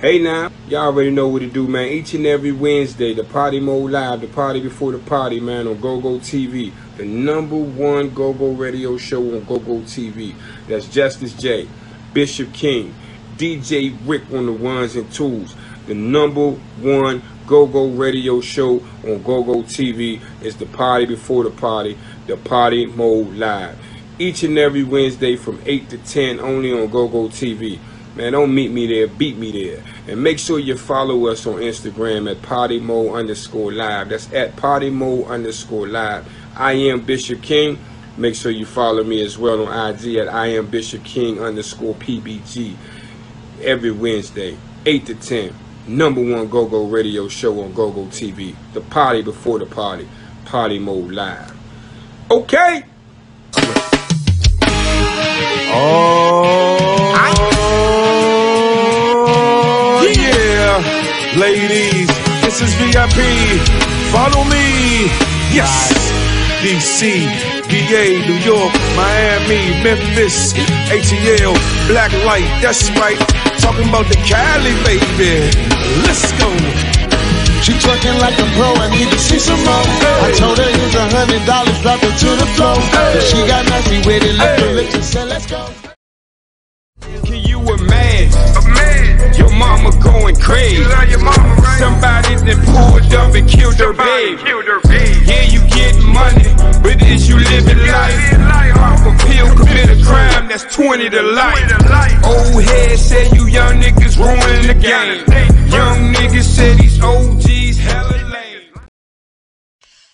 Hey now, y'all already know what to do, man. Each and every Wednesday, the Party Mode Live, the party before the party, man, on GoGo TV. The number one GoGo radio show on GoGo TV. That's Justice J, Bishop King, DJ Rick on the ones and twos. The number one GoGo radio show on GoGo TV is the party before the party, the Party Mode Live. Each and every Wednesday from 8 to 10 only on GoGo TV. Man, don't meet me there, beat me there. And make sure you follow us on Instagram at PartyMo underscore live. That's at PartyMo underscore live. I am Bishop King. Make sure you follow me as well on IG at I am Bishop King underscore PBG. Every Wednesday, 8 to 10. Number one go-go radio show on GoGo TV. The party before the party. Party Mode Live. Okay. Oh, Ladies, this is VIP. Follow me. Yes. DC, VA, New York, Miami, Memphis, ATL, Black Light, that's right. Talking about the Cali, baby. Let's go. She twerking like a pro, I need to see some more. I told her here's a hundred dollars, drop it to the floor. But she got nasty with it, looked at Rich and said, let's go. Can you imagine? Your mama going crazy. Somebody that pulled up and killed her baby. Yeah, you get money, but is you living life? Pop a pill, commit a crime, that's 20 to life. Old head said you young niggas ruining the game. Young niggas said these OGs hella lame.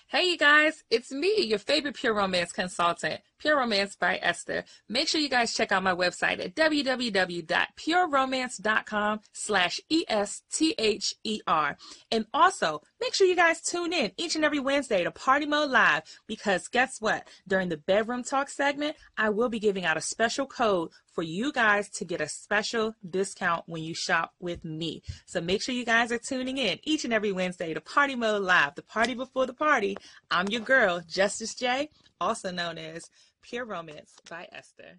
Hey, you guys, it's me, your favorite Pure Romance consultant, Pure Romance by Esther. Make sure you guys check out my website at www.pureromance.com slash E-S-T-H-E-R. And also, make sure you guys tune in each and every Wednesday to Party Mode Live because guess what? During the Bedroom Talk segment, I will be giving out a special code for you guys to get a special discount when you shop with me. So make sure you guys are tuning in each and every Wednesday to Party Mode Live, the party before the party. I'm your girl, Justice J, also known as Pure Romance by Esther.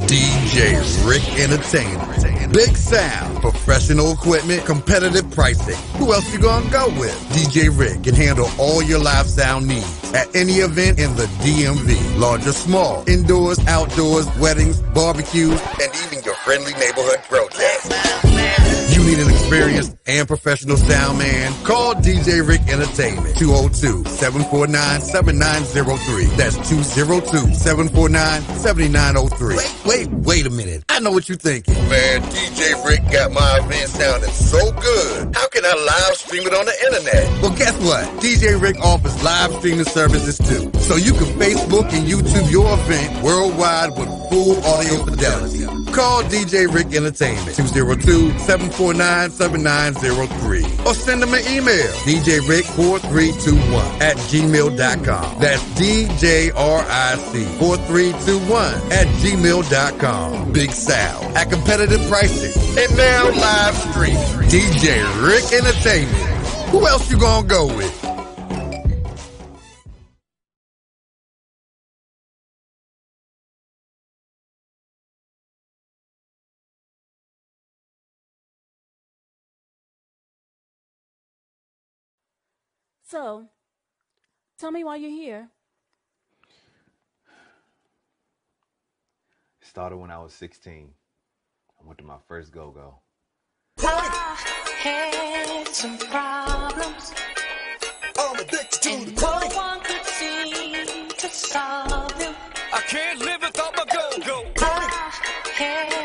DJ Rick Entertainment. Big sound, professional equipment, competitive pricing. Who else you gonna go with? DJ Rick can handle all your live sound needs at any event in the DMV. Large or small, indoors, outdoors, weddings, barbecues, and even your friendly neighborhood protest. You need an experienced and professional sound man? Call DJ Rick Entertainment. 202-749-7903. That's 202-749-7903. Wait, wait, wait a minute. I know what you're thinking. Man, DJ Rick got my event sounding so good. How can I live stream it on the internet? Well, guess what? DJ Rick offers live streaming services too. So you can Facebook and YouTube your event worldwide with full audio fidelity. Call DJ Rick Entertainment oh 202-749-7903 or send them an email djrick4321 at gmail.com. That's D-J-R-I-C 4321 at gmail.com. Big Sal at competitive pricing and now live stream. DJ Rick Entertainment. Who else you gonna go with? So, tell me why you're here. It started when I was 16. I went to my first go-go. had some problems. I'm addicted to and no one could seem to solve them. I can't live without my go-go. I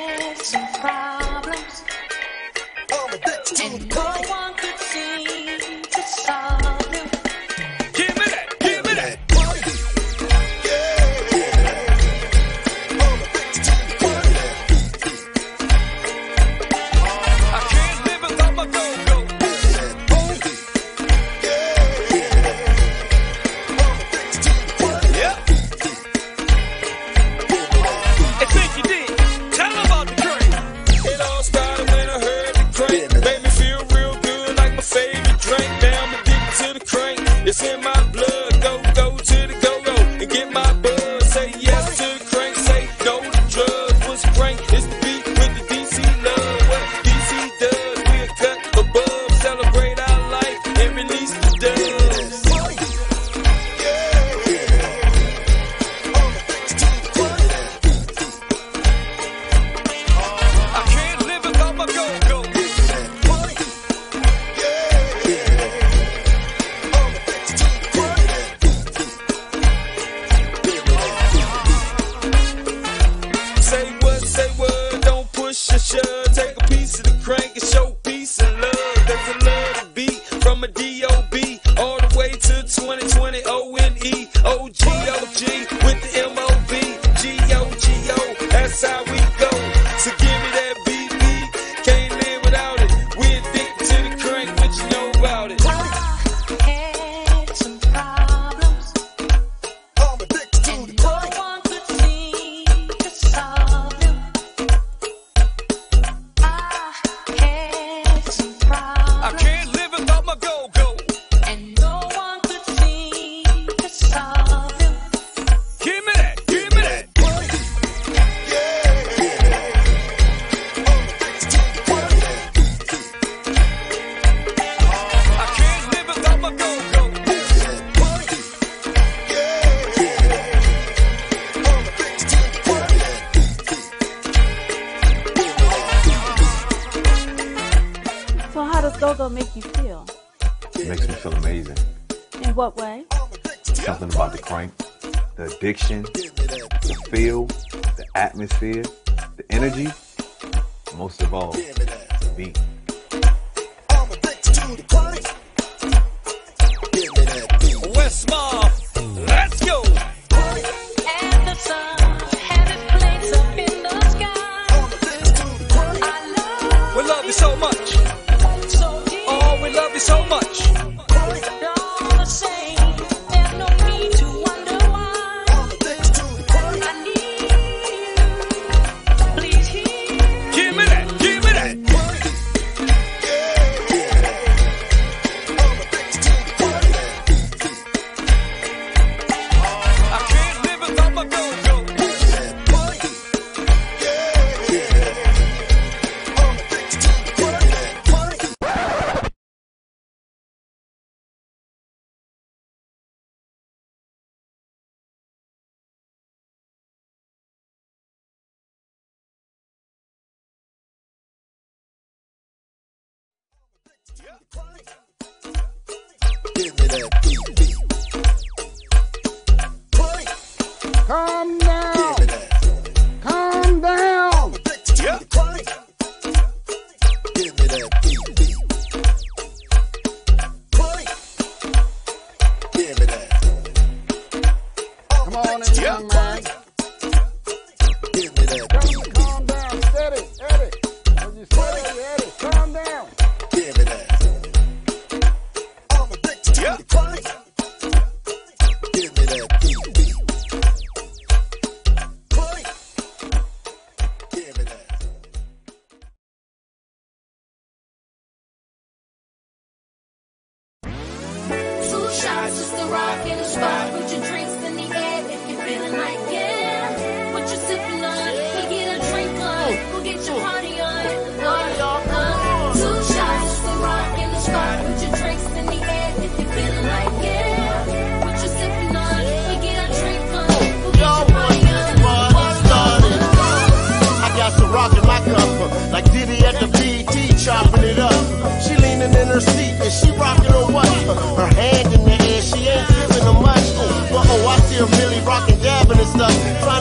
dabbing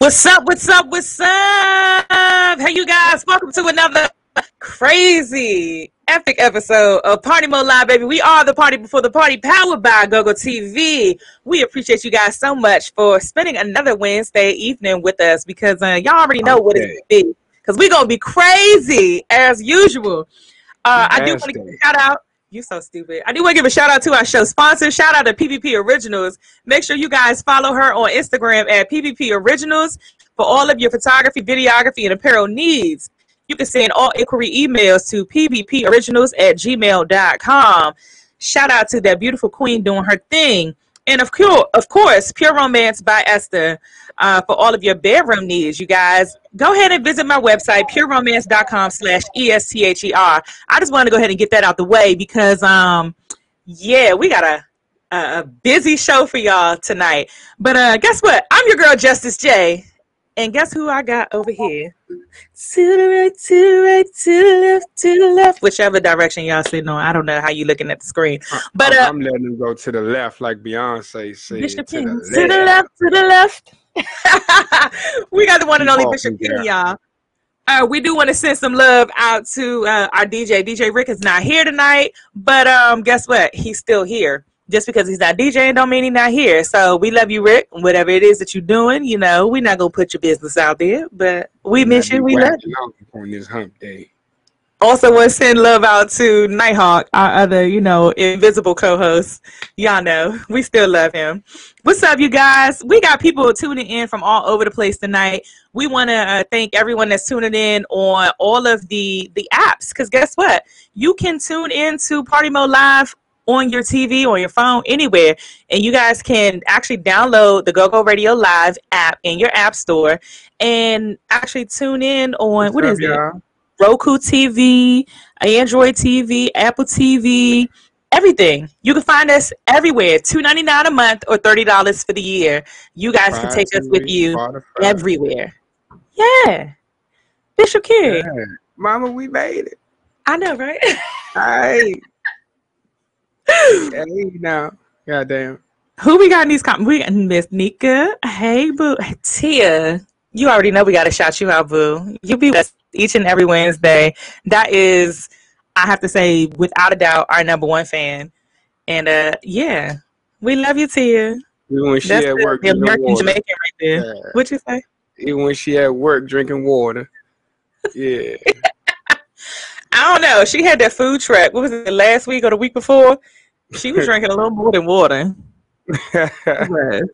What's up? What's up? What's up? Hey, you guys, welcome to another crazy, epic episode of Party Mode Live, baby. We are the party before the party, powered by GoGo TV. We appreciate you guys so much for spending another Wednesday evening with us because uh, y'all already know what it's going to be. Because we're going to be crazy as usual. Uh, I do want to give a shout out. You so stupid. I do want to give a shout out to our show sponsor. Shout out to PvP Originals. Make sure you guys follow her on Instagram at PvP Originals for all of your photography, videography, and apparel needs. You can send all inquiry emails to pvporiginals at gmail.com. Shout out to that beautiful queen doing her thing. And of of course, Pure Romance by Esther uh, for all of your bedroom needs. You guys, go ahead and visit my website, pureromance.com slash E-S-T-H-E-R. I just want to go ahead and get that out the way because, um, yeah, we got a, a busy show for y'all tonight. But uh, guess what? I'm your girl, Justice J. And guess who I got over here? To the right, to the right, to the left, to the left. Whichever direction y'all sitting on. I don't know how you looking at the screen. But I'm, uh, I'm letting them go to the left, like Beyonce said. Bishop to King. the To the left, to the left. we got the one and only Bishop King, y'all. Uh, we do want to send some love out to uh, our DJ. DJ Rick is not here tonight, but um, guess what? He's still here. Just because he's not DJing don't mean he's not here. So we love you, Rick. Whatever it is that you're doing, you know, we're not gonna put your business out there, but we miss you. We love you on this hump day. Also, want to send love out to Nighthawk, our other, you know, invisible co-host. Y'all know we still love him. What's up, you guys? We got people tuning in from all over the place tonight. We want to uh, thank everyone that's tuning in on all of the the apps. Because guess what? You can tune in to Party Mode Live on your TV, on your phone, anywhere, and you guys can actually download the GoGo Radio Live app in your app store and actually tune in on what What's is up, it? Roku TV, Android TV, Apple TV, everything. You can find us everywhere. Two ninety nine a month or thirty dollars for the year. You guys can take us with you Spotify. everywhere. Yeah, Bishop King. Yeah. Mama, we made it. I know, right? Hey. hey now. Goddamn. Who we got in these comments? We got Miss Nika. Hey, boo. Tia. You already know we got to shout you out, boo. You be with us each and every Wednesday. That is, I have to say, without a doubt, our number one fan. And uh, yeah, we love you, Tia. Even when she That's at the, work the drinking American water. Jamaican right there. Yeah. What you say? Even when she at work drinking water. Yeah. I don't know. She had that food truck. What was it last week or the week before? She was drinking a little more than water.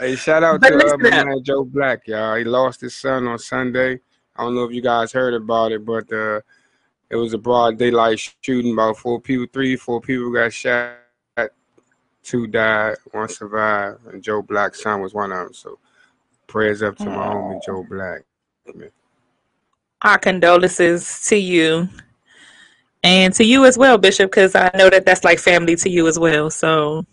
Hey, shout out But to uh, listen my up. man Joe Black, y'all. He lost his son on Sunday. I don't know if you guys heard about it, but uh, it was a broad daylight shooting. About four people, three, four people got shot. Two died, one survived, and Joe Black's son was one of them. So prayers up to my homie Joe Black. Our condolences to you and to you as well, Bishop, because I know that that's like family to you as well. So,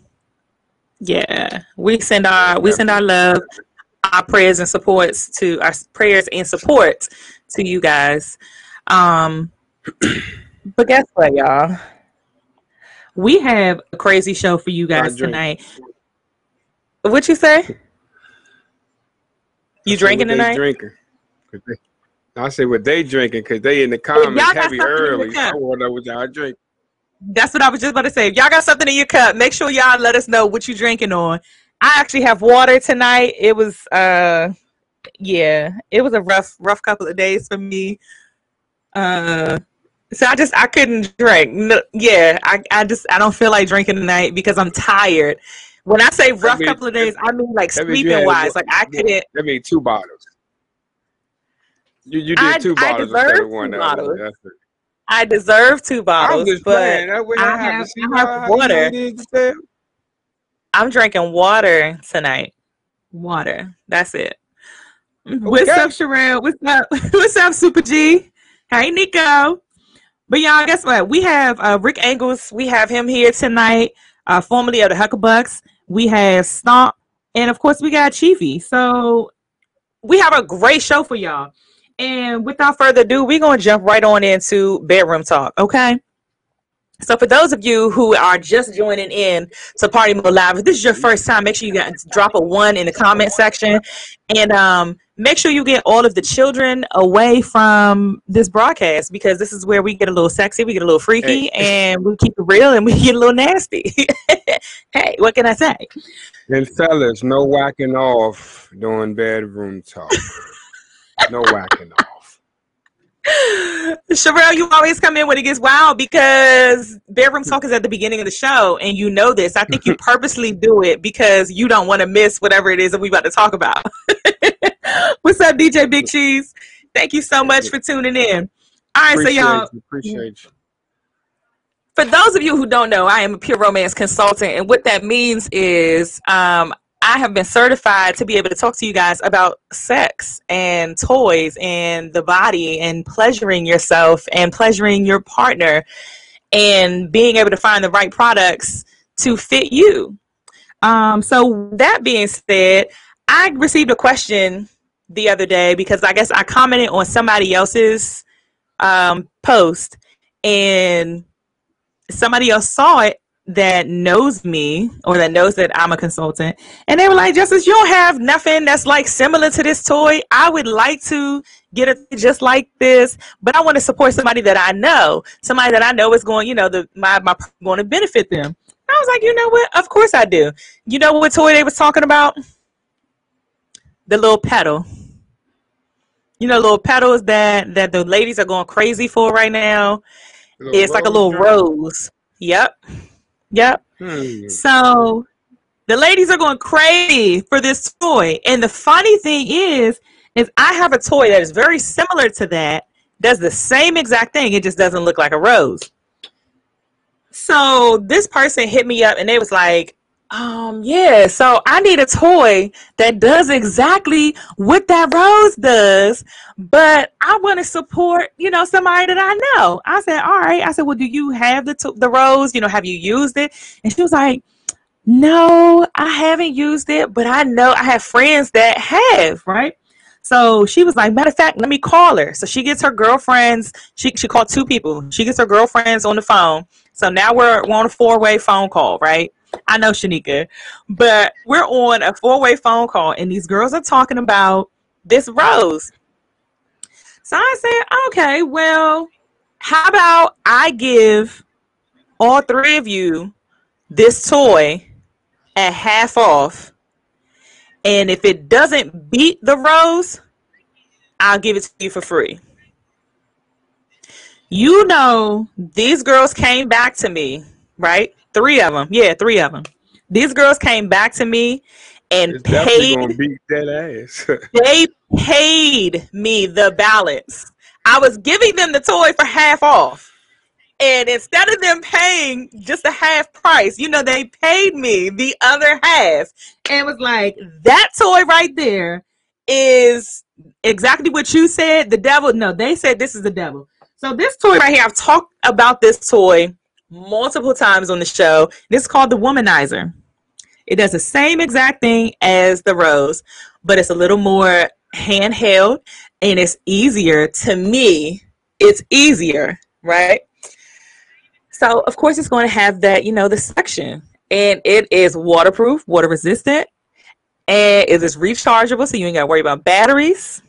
yeah, we send our we send our love, our prayers and supports to our prayers and support to you guys. Um, but guess what, y'all? We have a crazy show for you guys tonight. What you say? You drinking tonight? Drinking. I say what they drinking because they in the comments y'all heavy something in the early. I want to know what y'all drink. That's what I was just about to say. If y'all got something in your cup, make sure y'all let us know what you drinking on. I actually have water tonight. It was uh yeah, it was a rough rough couple of days for me. Uh so I just I couldn't drink. No, yeah, I I just I don't feel like drinking tonight because I'm tired. When I say rough means- couple of days, I mean like sleeping wise. Like I couldn't That mean two bottles. You you did I- two I bottles instead of one. bottles. that's it. I deserve two bottles, but playing. I I have I have how, how you water. Did to tell. I'm drinking water tonight. Water. That's it. What's Okay. up, Sherelle? What's up? What's up, Super G? Hey, Nico. But y'all, guess what? We have uh, Rick Angles. We have him here tonight, uh, formerly of the Hucklebucks. We have Stomp, and of course, we got Chiefy. So we have a great show for y'all. And without further ado, we're gonna jump right on into bedroom talk. Okay. So for those of you who are just joining in to Party Mode Live, if this is your first time, make sure you drop a one in the comment section, and um, make sure you get all of the children away from this broadcast because this is where we get a little sexy, we get a little freaky, and we keep it real, and we get a little nasty. hey, what can I say? And fellas, no whacking off during bedroom talk. no whacking off. Sherelle, you always come in when it gets wild because bedroom talk is at the beginning of the show, and you know this. I think you purposely do it because you don't want to miss whatever it is that we're about to talk about. What's up, DJ Big Cheese? Thank you so much for tuning in. All right, so y'all, you. Appreciate you. for those of you who don't know, I am a pure romance consultant, and what that means is um, I have been certified to be able to talk to you guys about sex and toys and the body and pleasuring yourself and pleasuring your partner and being able to find the right products to fit you. Um, so that being said, I received a question the other day because I guess I commented on somebody else's um, post and somebody else saw it that knows me or that knows that I'm a consultant, and they were like, "Justice, you don't have nothing that's like similar to this toy. I would like to get it just like this, but I want to support somebody that I know, somebody that I know is going, you know, the my my going to benefit them." I was like, "You know what? Of course I do. You know what toy they was talking about? The little pedal." You know, little pedals that that the ladies are going crazy for right now. It's like a little rose. Yep. Yep. Hmm. So the ladies are going crazy for this toy. And the funny thing is, is I have a toy that is very similar to that, does the same exact thing. It just doesn't look like a rose. So this person hit me up and they was like, um, yeah, so I need a toy that does exactly what that rose does, but I want to support, you know, somebody that I know. I said, all right. I said, well, do you have the to- the rose? You know, have you used it? And she was like, no, I haven't used it, but I know I have friends that have, right? So she was like, matter of fact, let me call her. So she gets her girlfriends. She she called two people. She gets her girlfriends on the phone. So now we're, we're on a four way phone call, right? I know Shanika, but we're on a four way phone call, and these girls are talking about this rose. So I said, okay, well, how about I give all three of you this toy at half off, and if it doesn't beat the rose, I'll give it to you for free. You know, these girls came back to me, right? Three of them. Yeah, three of them. These girls came back to me and It's gonna paid beat that ass. they paid me the balance. I was giving them the toy for half off. And instead of them paying just a half price, you know, they paid me the other half and was like, that toy right there is exactly what you said. The devil, no, they said this is the devil. So this toy right here, I've talked about this toy multiple times on the show. This is called the Womanizer. It does the same exact thing as the Rose, but it's a little more handheld and it's easier to me. It's easier, right? So of course it's going to have that, you know, the suction, and it is waterproof, water resistant, and it is rechargeable, so you ain't got to worry about batteries.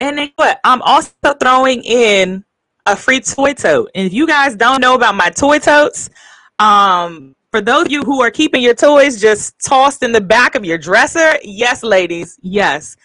And then what? I'm also throwing in a free toy tote. And if you guys don't know about my toy totes, um, for those of you who are keeping your toys just tossed in the back of your dresser, yes, ladies, yes.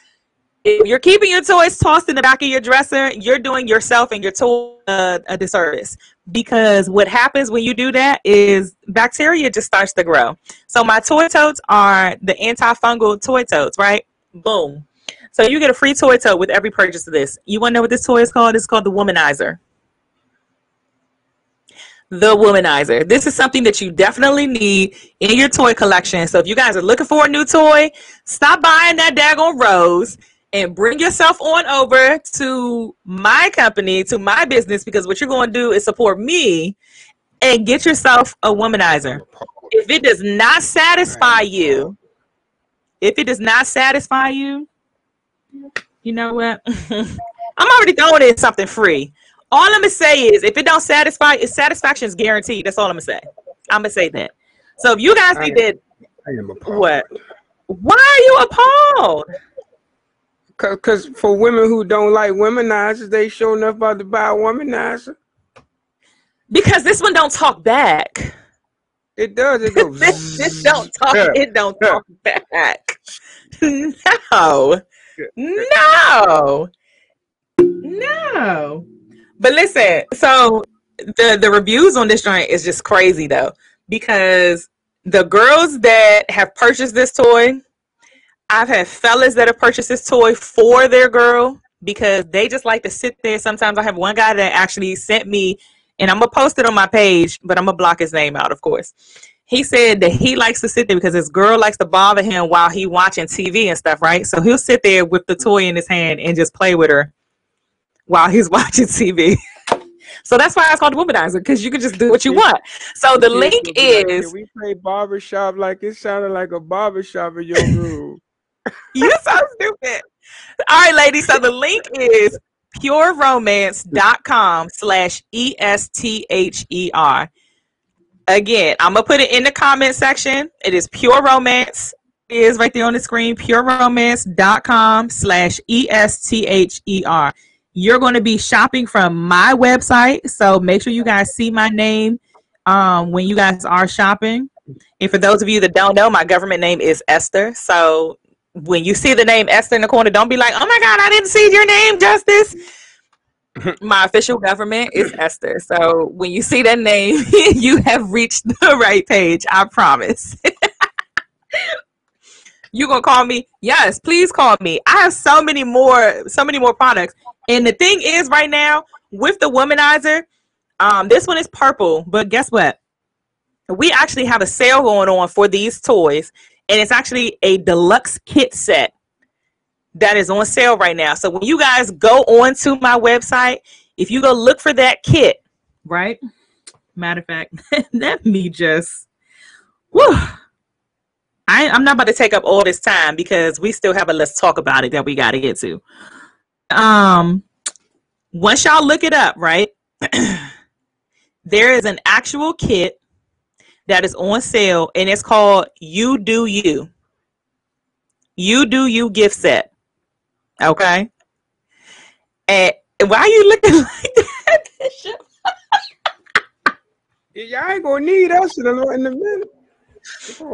If you're keeping your toys tossed in the back of your dresser, you're doing yourself and your toy a disservice because what happens when you do that is bacteria just starts to grow. So my toy totes are the antifungal toy totes, right? Boom. So you get a free toy tote with every purchase of this. You want to know what this toy is called? It's called the Womanizer. The Womanizer. This is something that you definitely need in your toy collection. So if you guys are looking for a new toy, stop buying that daggone rose and bring yourself on over to my company, to my business, because what you're going to do is support me and get yourself a womanizer. If it does not satisfy you, if it does not satisfy you, you know what? I'm already throwing in something free. All I'm gonna say is, if it don't satisfy, its satisfaction is guaranteed. That's all I'm gonna say. I'm gonna say that. So if you guys think that, I am appalled. what? Why are you appalled? Because for women who don't like womenizers, they sure enough about to buy a womanizer. Because this one don't talk back. It does. It goes. this, this don't talk. Yeah. It don't talk back. No, no, no. But listen, so the the reviews on this joint is just crazy though, because the girls that have purchased this toy, I've had fellas that have purchased this toy for their girl because they just like to sit there. Sometimes I have one guy that actually sent me, and I'm gonna post it on my page, but I'm gonna block his name out, of course. He said that he likes to sit there because his girl likes to bother him while he watching TV and stuff, right? So he'll sit there with the toy in his hand and just play with her while he's watching TV. so that's why it's called womanizer because you can just do what you want. So the link is we play barbershop like it sounded like a barbershop in your room. You're so stupid. All right, ladies. So the link is pureromance.com slash E S T H E R. Again, I'm gonna put it in the comment section. It is pure romance. It is right there on the screen, pureromance.com slash E S T H E R. You're going to be shopping from my website. So make sure you guys see my name um, when you guys are shopping. And for those of you that don't know, my government name is Esther. So when you see the name Esther in the corner, don't be like, oh my God, I didn't see your name, Justice. my official government is Esther. So when you see that name, you have reached the right page. I promise. you gonna call me? Yes, please call me. I have so many more, so many more products. And the thing is, right now with the womanizer, um, this one is purple, but guess what? We actually have a sale going on for these toys, and it's actually a deluxe kit set that is on sale right now. So when you guys go on to my website, if you go look for that kit, right? Matter of fact, let me just whew, I, I'm not about to take up all this time because we still have a let's talk about it that we got to get to. Um, once y'all look it up, right? there is an actual kit that is on sale, and it's called "You Do You." You Do You gift set. Okay. And why are you looking like that, Bishop? Y'all ain't gonna need us in a, in a minute.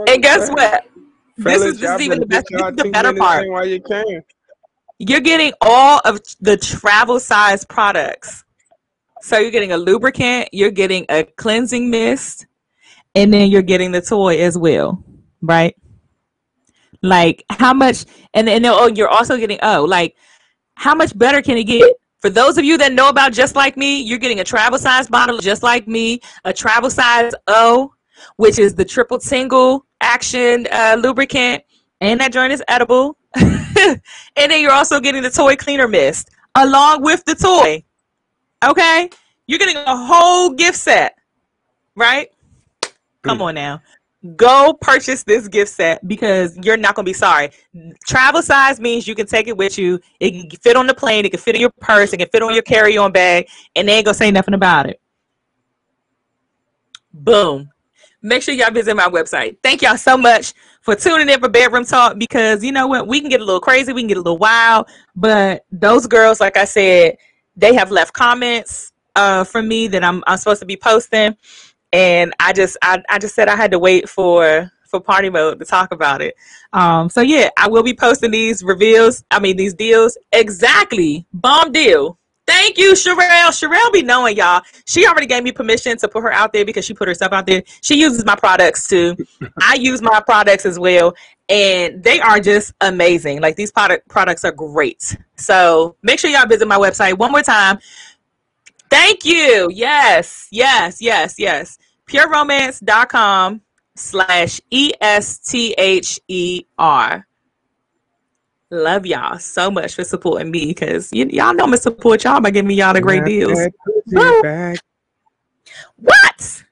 And guess what? This Fellas, is, this is even the best. get This y'all is the better part. while you can. You're getting all of the travel size products. So you're getting a lubricant, you're getting a cleansing mist, and then you're getting the toy as well, right? Like how much? And then oh, you're also getting oh, like how much better can it get? For those of you that know about just like me, you're getting a travel size bottle just like me, a travel size O, which is the triple tingle action uh, lubricant, and that joint is edible. and then you're also getting the toy cleaner mist along with the toy. Okay? You're getting a whole gift set, right? Come on now. Go purchase this gift set because you're not going to be sorry. Travel size means you can take it with you. It can fit on the plane, it can fit in your purse, it can fit on your carry on bag, and they ain't going to say nothing about it. Boom. Make sure y'all visit my website. Thank y'all so much for tuning in for Bedroom Talk because you know what? We can get a little crazy, we can get a little wild, but those girls, like I said, they have left comments uh, from me that I'm I'm supposed to be posting, and I just I, I just said I had to wait for for party mode to talk about it. Um, so yeah, I will be posting these reveals. I mean these deals exactly. Bomb deal. Thank you, Sherelle. Sherelle be knowing y'all. She already gave me permission to put her out there because she put herself out there. She uses my products too. I use my products as well, and they are just amazing. Like these product products are great. So make sure y'all visit my website one more time. Thank you. Yes, yes, yes, yes. PureRomance.com slash E S T H E R. Love y'all so much for supporting me because y- y'all know I'm gonna support y'all by giving me y'all the great Snap deals. that pussy Woo! back. What?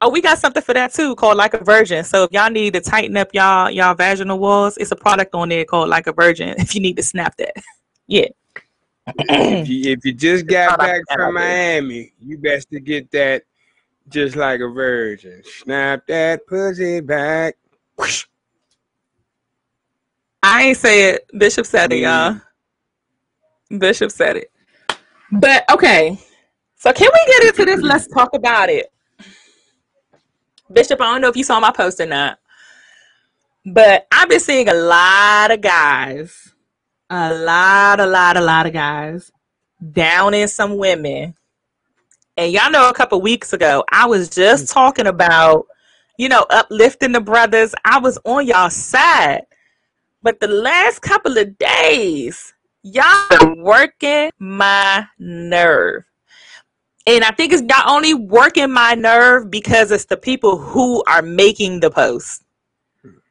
Oh, we got something for that too called Like a Virgin. So if y'all need to tighten up y'all y'all vaginal walls, it's a product on there called Like a Virgin. If you need to snap that, yeah. if, you, if you just got Thought back from. Miami, you best to get that just like a virgin. Snap that pussy back. Whoosh. I ain't say it. Bishop said it, y'all. Mm. Bishop said it. But okay. So can we get into this? Let's talk about it. Bishop, I don't know if you saw my post or not. But I've been seeing a lot of guys, a lot, a lot, a lot of guys downing some women. And y'all know a couple weeks ago, I was just talking about, you know, uplifting the brothers. I was on y'all side. But the last couple of days, y'all are working my nerve. And I think it's not only working my nerve because it's the people who are making the post.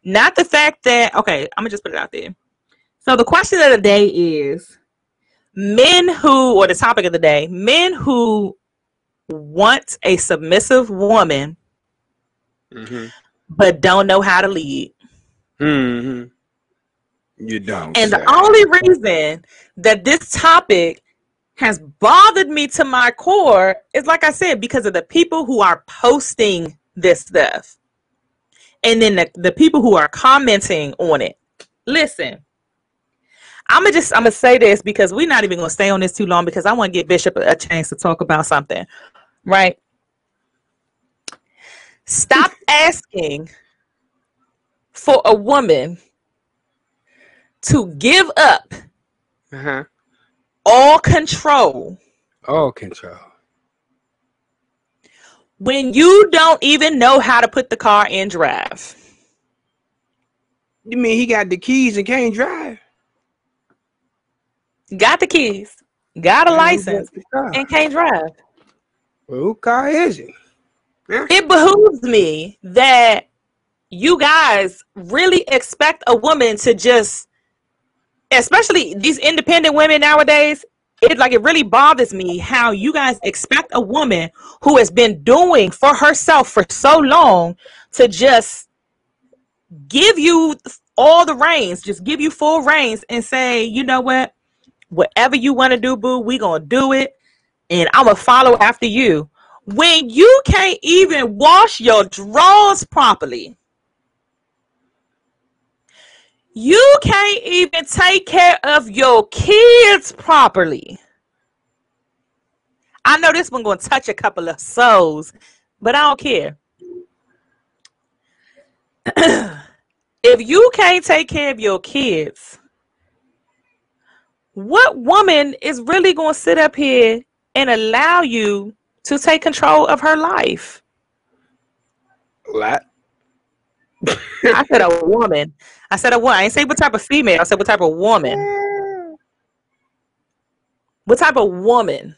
Not the fact that, okay, I'm going to just put it out there. So the question of the day is men who, or the topic of the day, men who want a submissive woman Mm-hmm. but don't know how to lead. Mm-hmm. You don't. And say. the only reason that this topic has bothered me to my core is like I said, because of the people who are posting this stuff. And then the, the people who are commenting on it. Listen, I'm gonna just I'm gonna say this because we're not even gonna stay on this too long because I want to give Bishop a, a chance to talk about something. Right? Stop asking for a woman to give up uh-huh. all control All control. when you don't even know how to put the car in drive. You mean he got the keys and can't drive? Got the keys, got a who license, got and can't drive. Well, who car is it? It behooves me that you guys really expect a woman to just, especially these independent women nowadays. It like it really bothers me how you guys expect a woman who has been doing for herself for so long to just give you all the reins, just give you full reins and say, you know what, whatever you want to do, boo, we gonna do it, and I'm gonna follow after you. When you can't even wash your drawers properly, you can't even take care of your kids properly. I know this one gonna touch a couple of souls, but I don't care. if you can't take care of your kids, what woman is really going to sit up here and allow you to take control of her life? Lot. I said a woman. I said a woman. I ain't say what type of female. I said what type of woman. What type of woman?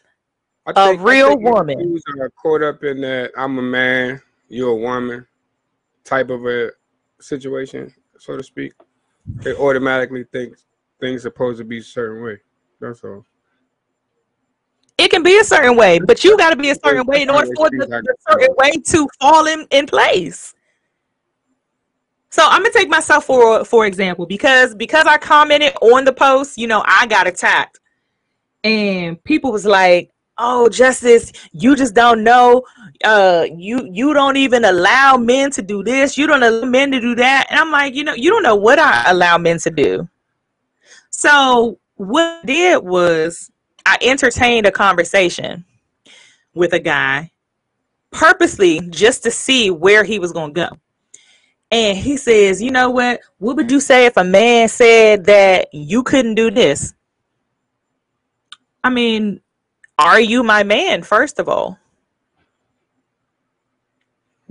I A think, real think woman. Are caught up in that I'm a man, you're a woman type of a situation, so to speak. They automatically think things supposed to be a certain way. That's all. It can be a certain way, but you got to be a certain way in order for the, the certain way to fall in, in place. So I'm gonna take myself for for example because because I commented on the post, you know, I got attacked, and people was like, "Oh, Justice, you just don't know. Uh, you you don't even allow men to do this. You don't allow men to do that." And I'm like, you know, you don't know what I allow men to do. So what I did was I entertained a conversation. with a guy purposely just to see where he was to go. And he says, You know what? What would you say if a man said that you couldn't do this? I mean, are you my man, first of all?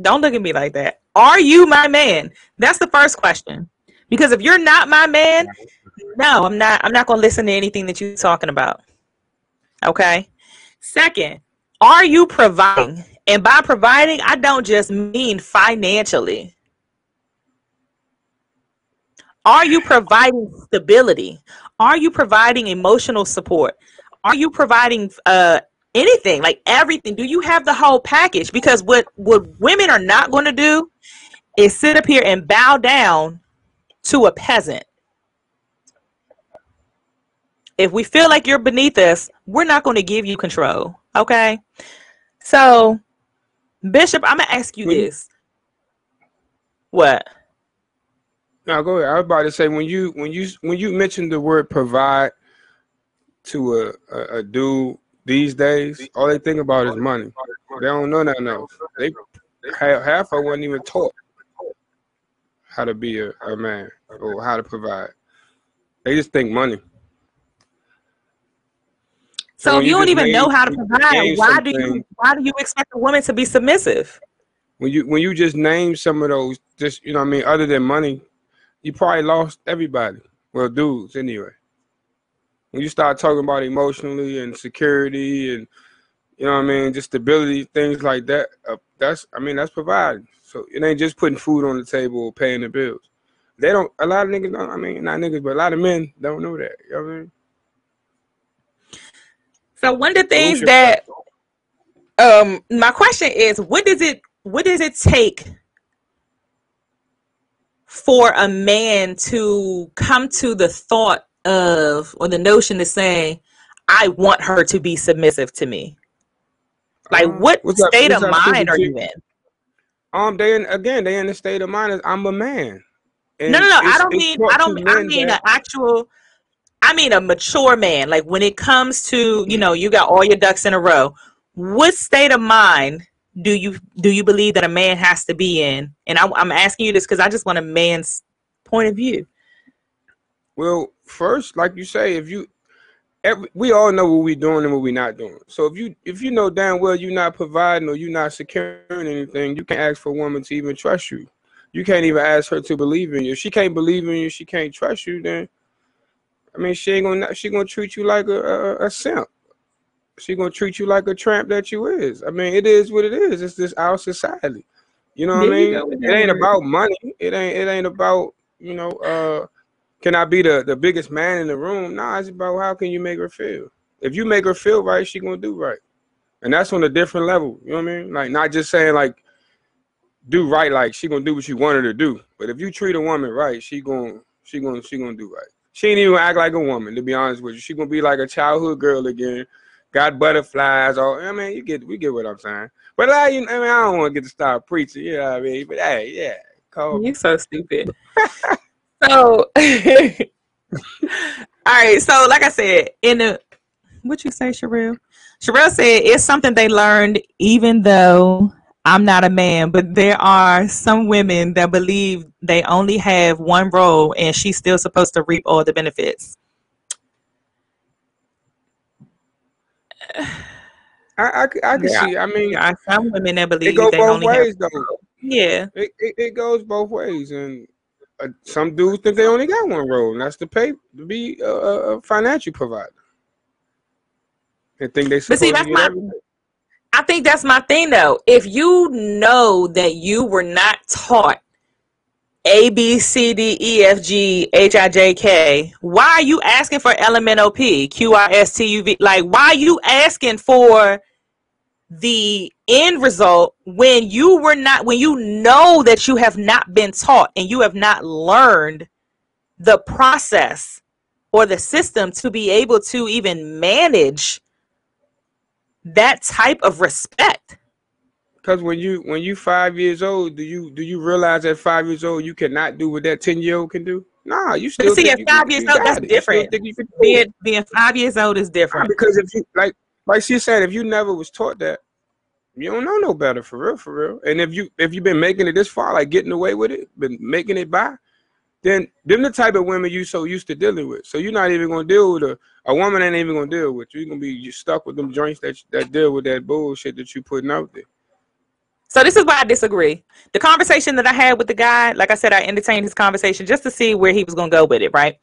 Don't look at me like that. Are you my man? That's the first question. Because if you're not my man, no, I'm not I'm not going to listen to anything that you're talking about. Okay? Second, are you providing? And by providing, I don't just mean financially. Are you providing stability? Are you providing emotional support? Are you providing uh anything like everything? Do you have the whole package? Because what what women are not going to do is sit up here and bow down to a peasant. If we feel like you're beneath us, we're not going to give you control. Okay? So, Bishop, I'm going to ask you you, this. What? Now go ahead. I was about to say when you when you when you mentioned the word provide to a, a, a dude these days, all they think about is money. They don't know nothing else. They half, half of wasn't even taught how to be a, a man or how to provide. They just think money. So So if you you don't even know how to provide, why do you why do you expect a woman to be submissive? when you when you just name some of those just you know what I mean other than money, you probably lost everybody. Well, dudes anyway. When you start talking about emotionally and security and you know what I mean, just stability, things like that, uh, that's I mean that's providing. So it ain't just putting food on the table or paying the bills. They don't. A lot of niggas don't. I mean, not niggas, but a lot of men don't know that. You know what I mean? So one of the things that um my question is what does it what does it take for a man to come to the thought of or the notion to say I want her to be submissive to me? Like Um, what what's state of mind are you in? Um, they in, again, they in the state of mind is I'm a man, No, and no, no. I don't mean I don't I mean an actual I mean a mature man. Like when it comes to, you know, you got all your ducks in a row. What state of mind do you do you believe that a man has to be in? And I, I'm asking you this because I just want a man's point of view. well, first, like you say, if you every, we all know what we're doing and what we're not doing. So if you if you know damn well you're not providing or you're not securing anything, you can't ask for a woman to even trust you. You can't even ask her to believe in you. If she can't believe in you, she can't trust you. Then I mean, she ain't gonna she gonna treat you like a, a, a simp. She gonna treat you like a tramp that you is. I mean, it is what it is. It's just our society. You know what I There you mean? It ain't about money. It ain't it ain't about you know. uh Can I be the the biggest man in the room? Nah, it's about how can you make her feel. If you make her feel right, she gonna do right, and that's on a different level. You know what I mean? Like not just saying like do right, like she gonna do what you want her to do. But if you treat a woman right, she gonna she gonna she gonna do right. She ain't even act like a woman, to be honest with you. She gonna be like a childhood girl again. Got butterflies, all I mean, you get we get what I'm saying. But I, you, I mean, I don't want to get to start preaching, you know what I mean? But hey, yeah, call me. You so stupid. So all right, so like I said, in the what you say, Sherelle? Sherelle said it's something they learned even though I'm not a man, but there are some women that believe they only have one role and she's still supposed to reap all the benefits. I, I, I can are, see. I mean, are some women that it believe go they both only have though. Yeah. It, it, it goes both ways, and uh, some dudes think they only got one role, and that's to pay to be a, a a financial provider. They think they But see, that's my everything. I think that's my thing though. If you know that you were not taught A B C D E F G H I J K, why are you asking for L M N O P Q R S T U V? Like, why are you asking for the end result when you were not, when you know that you have not been taught and you have not learned the process or the system to be able to even manage that type of respect? Because when you when you five years old, do you do you realize at five years old you cannot do what that ten year old can do? Nah, you still see, at you five years you old, that's it. Different. you. Being being five years old is different. because if you like like she said, if you never was taught that, You don't know no better for real, for real. And if you if you've been making it this far, like getting away with it, been making it by, then them the type of women you so used to dealing with. So you're not even gonna deal with a a woman ain't even gonna deal with you. You're gonna be you stuck with them joints that that deal with that bullshit that you putting out there. So this is why I disagree. The conversation that I had with the guy, like I said, I entertained his conversation just to see where he was going to go with it, right?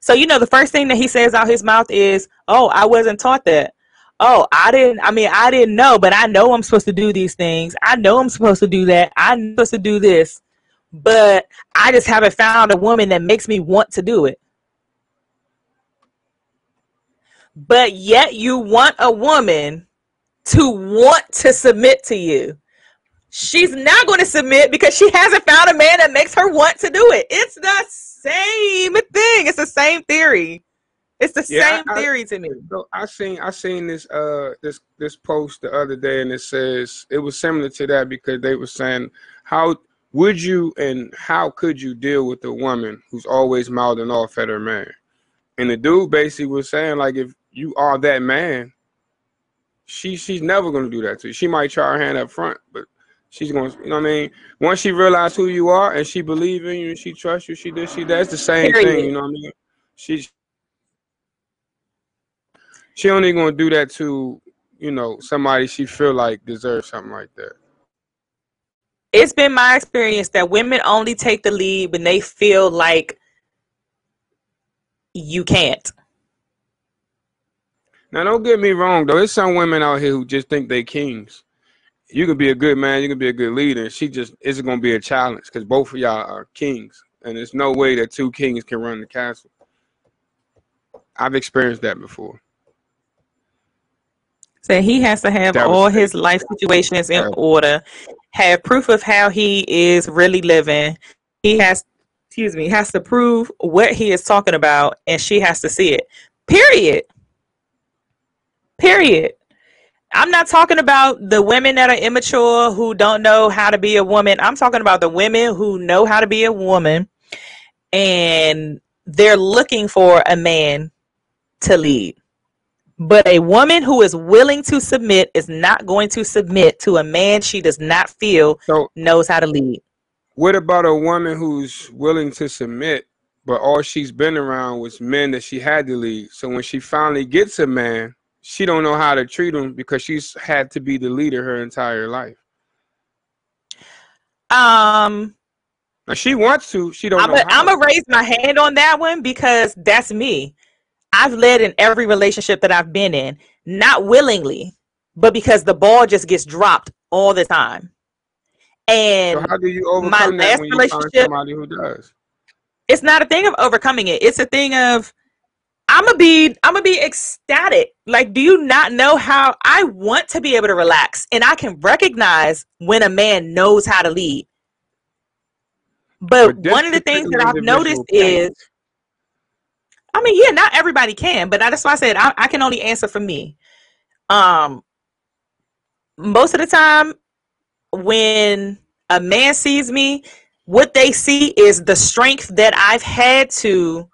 So you know, the first thing that he says out his mouth is, "Oh, I wasn't taught that." Oh, I didn't. I mean, I didn't know, but I know I'm supposed to do these things. I know I'm supposed to do that. I'm supposed to do this, but I just haven't found a woman that makes me want to do it. But yet, you want a woman to want to submit to you she's not going to submit because she hasn't found a man that makes her want to do it. It's the same thing. It's the same theory. It's the Yeah, same I- theory to me. So I seen I seen this uh this this post the other day and it says it was similar to that because they were saying how would you and how could you deal with a woman who's always mouthing off at her man? And the dude basically was saying like if you are that man, she she's never gonna do that to you. She might try her hand up front, but she's gonna you know what I mean. Once she realizes who you are and she believe in you and she trusts you, she does she that's the same thing. You know what I mean? She's she only gonna do that to you know somebody she feel like deserves something like that. It's been my experience that women only take the lead when they feel like you can't. Now don't get me wrong though, there's some women out here who just think they kings. You can be a good man, you can be a good leader. She just isn't gonna be a challenge because both of y'all are kings, and there's no way that two kings can run the castle. I've experienced that before. So he has to have all his life situations in order, have proof of how he is really living. He has, excuse me, has to prove what he is talking about, and she has to see it. Period. Period. I'm not talking about the women that are immature who don't know how to be a woman. I'm talking about the women who know how to be a woman and they're looking for a man to lead. But a woman who is willing to submit is not going to submit to a man she does not feel So knows how to lead. what about a woman who's willing to submit, but all she's been around was men that she had to lead. So when she finally gets a man, she don't know how to treat him because she's had to be the leader her entire life. Um, Now she wants to, she don't I'm know how. gonna raise my hand on that one because that's me. I've led in every relationship that I've been in, not willingly, but because the ball just gets dropped all the time. So And how do you my overcome that last when you find relationship, somebody who does? it's not a thing of overcoming it. It's a thing of I'm gonna be I'm gonna be ecstatic. Like, do you not know how I want to be able to relax and I can recognize when a man knows how to lead. But But one of the things that I've noticed is I mean, yeah, not everybody can, but that's why I said I, I can only answer for me. Um, most of the time, when a man sees me, what they see is the strength that I've had to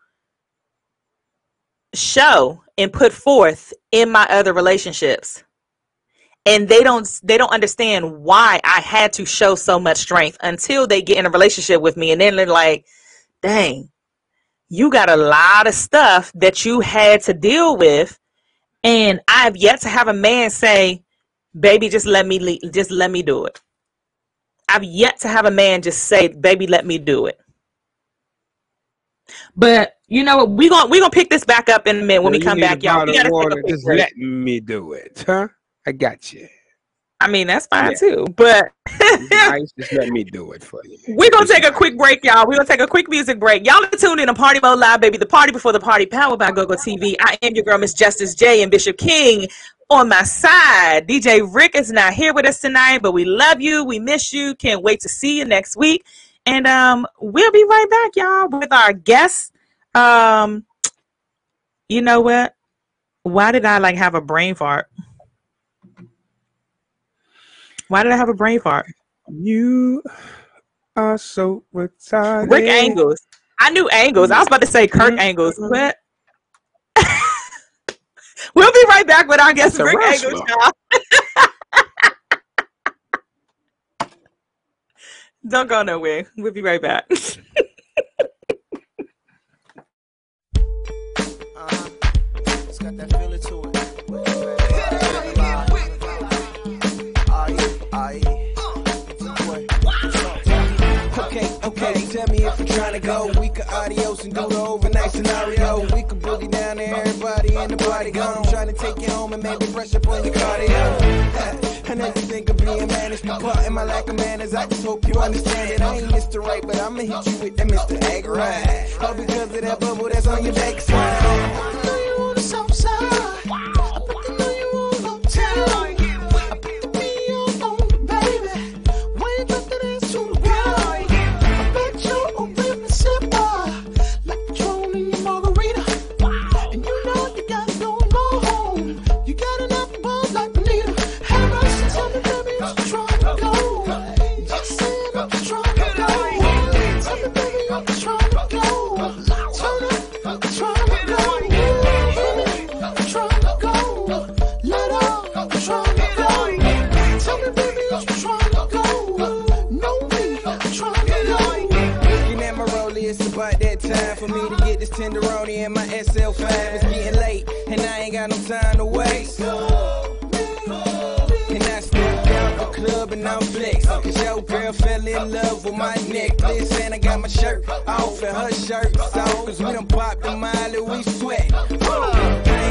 show and put forth in my other relationships. And they don't they don't understand why I had to show so much strength until they get in a relationship with me. And then they're like dang you got a lot of stuff that you had to deal with. And I've yet to have a man say baby just let me le- just let me do it. I've yet to have a man just say baby let me do it. But you know what? We gonna we gonna pick this back up in a minute when we come back, y'all. We gotta water, Just break. let me do it, huh? I got you. I mean, that's fine Yeah. too. But just let me do it for you. we're gonna take a quick break, y'all. We're gonna take a quick music break. Y'all are tuned in to Party Mode Live, baby. The party before the party, powered by GoGo TV. I am your girl, Miss Justice J and Bishop King. On my side, DJ Rick is not here with us tonight, but we love you. We miss you. Can't wait to see you next week. And um, we'll be right back, y'all, with our guests. Um, you know what? Why did I like have a brain fart? Why did I have a brain fart? You are so retarded. Rick Angles. I knew Angles. I was about to say Kirk Mm-hmm. Angles. but we'll be right back with our guest Rick Angles, wrestler. y'all. Don't go nowhere. We'll be right back. It's got that feeling to it. Okay, okay, tell me if you're trying to go. We could adios and do the overnight scenario. We could boogie down to everybody in the party gone. I'm trying to take you home and maybe brush up on your cardio. I you think of being managed, part and my lack of manners. I just hope you understand it. I ain't Mr. Right, but I'ma hit you with that Mr. Egg right. All because of that bubble that's on your backside. Looking in my SL5. It's getting late, and I ain't got no time to waste. And I stepped out the club and I'm flexing. Cause your girl fell in love with my necklace. And I got my shirt off and her shirt off. Cause we done popped the mile and we sweat. I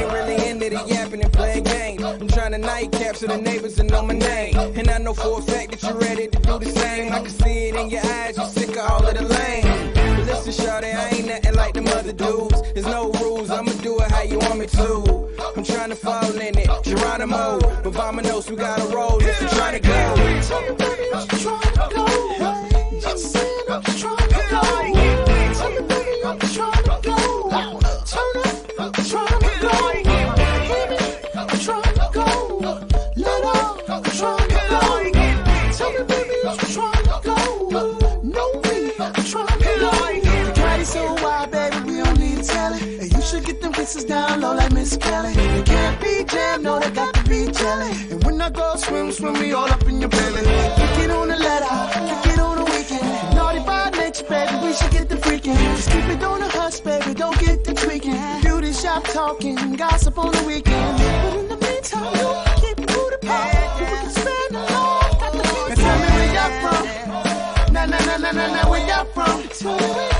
ain't really into the yapping and playing games. I'm trying to nightcap so the neighbors will know my name. And I know for a fact that you're ready to do the same. I can see it in your eyes, you're sick of all of the lame. I ain't nothing like them other dudes. There's no rules, I'ma do it how you want me to. I'm trying to fall in it, Geronimo. But Vamanos, we gotta roll if you're trying to go. Down low like Miss Kelly. They can't be jammed, no, they got to be jelly. And when I go swim, swim me all up in your belly. Kick it on the ladder, kick it on the weekend. Naughty by nature, baby, we should get the freaking. Just keep it on the hush, baby, don't get the tweaking. Beauty shop talking, gossip on the weekend. But in the meantime, you keep it to the pop. You can spend the love, got the Now tell me where y'all from. Nah, nah, nah, nah, nah, nah, where y'all from? Hey,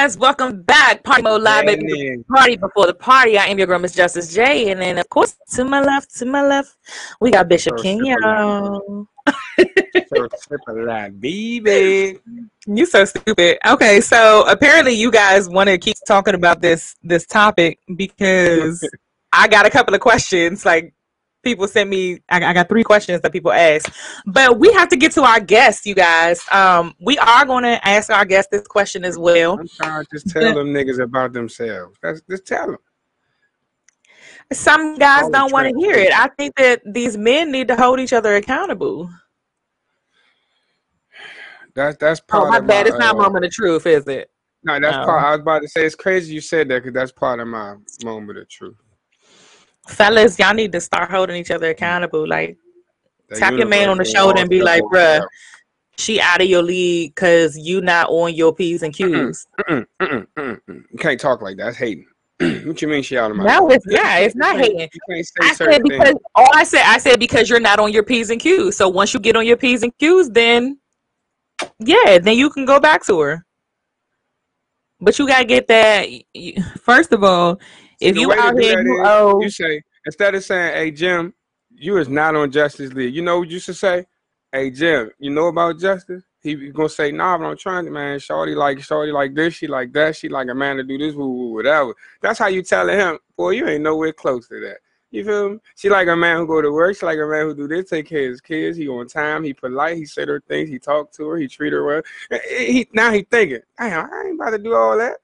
guys? Welcome back, Party Mode Live, baby. Party before the party. I am your girl, Miss Justice J, and then of course, to my left, to my left, we got Bishop First King, y'all. Baby. You so stupid. Okay, so apparently you guys want to keep talking about this this topic because I got a couple of questions. Like people sent me, I, I got three questions that people asked, but we have to get to our guests, you guys. Um, we are going to ask our guests this question as well. I'm trying to just tell them niggas about themselves. That's just tell them. Some guys All don't want to hear it. I think that these men need to hold each other accountable. That's that's Oh, part my of bad. my. It's not Uh, moment of truth, is it? no, that's No. part. I was about to say it's crazy you said that because that's part of my moment of truth. Fellas, y'all need to start holding each other accountable. Like, The tap your man on the shoulder and be like, bruh, she out of your league because you not on your P's and Q's. Mm-mm, mm-mm, mm-mm. You can't talk like that. That's hating. what you mean she out of my? No, league? it's not. It's not hating. You can't say I said because things. all I said, I said because you're not on your P's and Q's. So once you get on your P's and Q's, then yeah, then you can go back to her. But you gotta get that. First of all, if you out here, you owe. you say instead of saying, "Hey Jim, you is not on Justice League." You know what you should say? Hey Jim, you know about Justice? He gonna say, "Nah, but I'm trying to, man. Shorty like Shorty like this, she like that, she like a man to do this, woo, woo, whatever." That's how you telling him, boy, you ain't nowhere close to that. You feel me? She like a man who go to work. She like a man who do this, take care of his kids. He on time. He polite. He said her things. He talk to her. He treat her well. He, now he thinking, damn, I ain't about to do all that.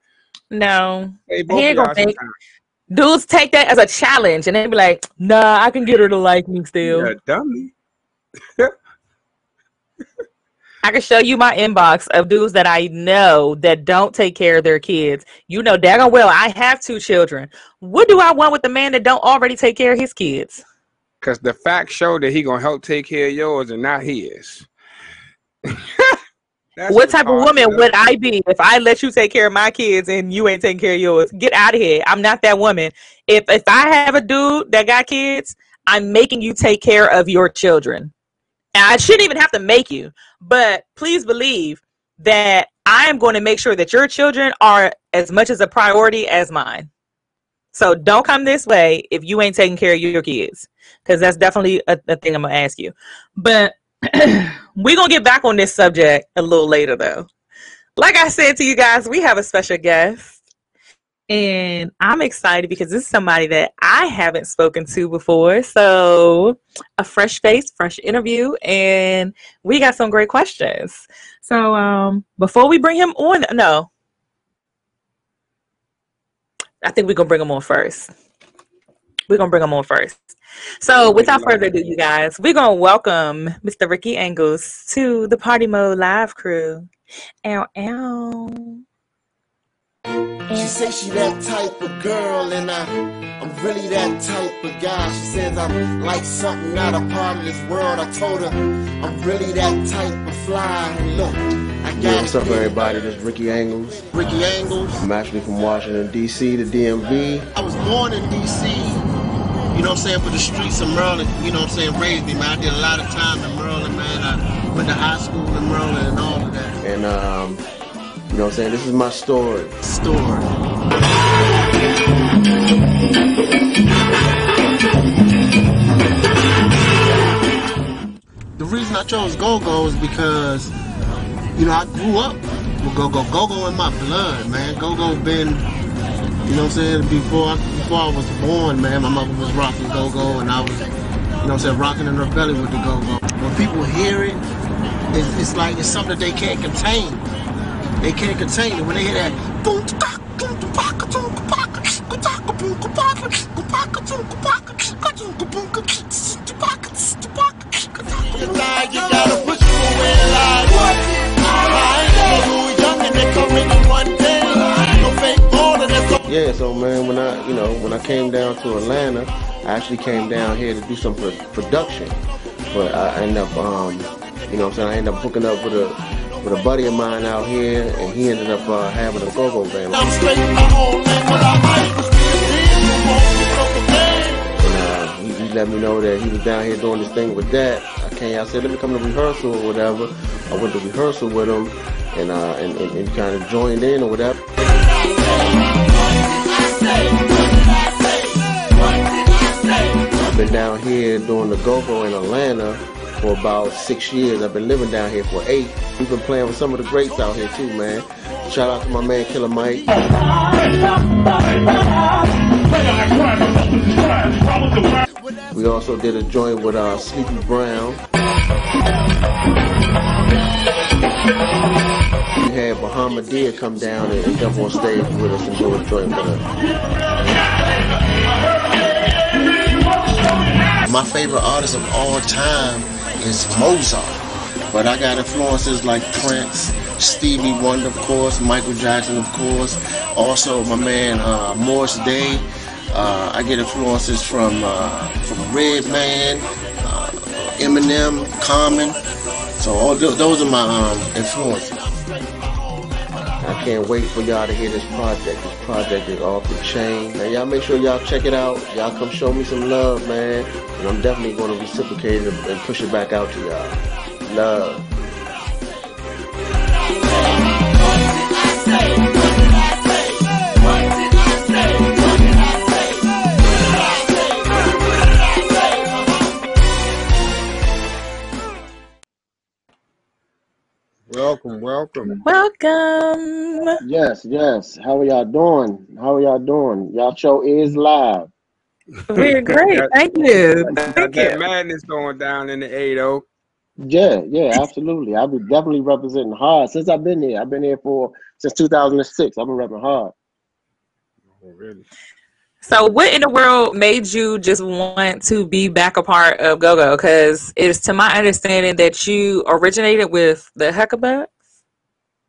No, he ain't gonna think. sometimes. Dudes take that as a challenge, and they be like, "Nah, I can get her to like me still." Yeah, dummy. I can show you my inbox of dudes that I know that don't take care of their kids. You know daggone well I have two children. What do I want with the man that don't already take care of his kids? Cause the facts show that he gonna help take care of yours and not his. That's what type of woman would I be if I let you take care of my kids and you ain't taking care of yours? Get out of here. I'm not that woman. If if I have a dude that got kids, I'm making you take care of your children. And I shouldn't even have to make you, but please believe that I am going to make sure that your children are as much as a priority as mine. So don't come this way if you ain't taking care of your kids, because that's definitely a, a thing I'm gonna ask you. But we're gonna get back on this subject a little later, though. Like I said to you guys, we have a special guest. And I'm excited because this is somebody that I haven't spoken to before. So, a fresh face, fresh interview, and we got some great questions. So, um, before we bring him on, no, I think we're gonna bring him on first. We're gonna bring him on first. So, without further ado, you guys, we're gonna welcome Mr. Ricky Angles to the Party Mode Live crew. Ow, ow. She say she that type of girl, and I, I'm really that type of guy. She says I'm like something not a part of this world. I told her I'm really that type of fly. And look, Yeah, what's up, everybody? This is Ricky Angles. Ricky Angles. I'm actually from Washington, D.C., the DMV. I was born in D.C. You know what I'm saying? For the streets of Maryland, you know what I'm saying? Raised me, man. I did a lot of time in Maryland, man. I went to high school in Maryland and all of that. And, um, you know what I'm saying? This is my story. Story. The reason I chose Go-Go is because, you know, I grew up with Go-Go. Go-Go in my blood, man. Go-Go been, you know what I'm saying, before I, before I was born, man, my mother was rocking Go-Go and I was, you know what I'm saying, rocking in her belly with the Go-Go. When people hear it, it's, it's like it's something that they can't contain. They can't contain it. When they hear that, boom, you gotta push you away like I Yeah, so, man, when I, you know, when I came down to Atlanta, I actually came down here to do some pro- production. But I ended up, um, you know what I'm saying, I ended up hooking up with a with a buddy of mine out here, and he ended up uh, having a go-go band. I'm straight in my own lane, but I might was And uh, he, he let me know that he was down here doing this thing with that. I came, I said, let me come to rehearsal or whatever. I went to rehearsal with him and uh, and, and, and kind of joined in or whatever. Been down here doing the go-go in Atlanta for about six years. I've been living down here for eight. We've been playing with some of the greats out here too, man. Shout out to my man Killer Mike. We also did a joint with uh, Sleepy Brown. We had Bahamadia come down and, and jump on stage with us and do a joint with us. My favorite artist of all time is Mozart. But I got influences like Prince, Stevie Wonder, of course, Michael Jackson, of course. Also, my man uh, Morris Day. Uh, I get influences from uh, from Redman, uh, Eminem, Common. So all tho- those are my um, influences. I can't wait for y'all to hear this project. This project is off the chain. Man, y'all make sure y'all check it out. Y'all come show me some love, man. And I'm definitely going to reciprocate it and push it back out to y'all. Love. Welcome, welcome. Welcome. Yes, yes. How are y'all doing? How are y'all doing? Y'all show is live. We're great. Got- Thank you. got Thank that you. madness going down in the oh. 80. Yeah, yeah, absolutely. I've been definitely representing hard since I've been here. I've been here for since 2006. I've been repping hard. Oh, really? So, what in the world made you just want to be back a part of Go Go? Because it's to my understanding that you originated with the Huckabuck.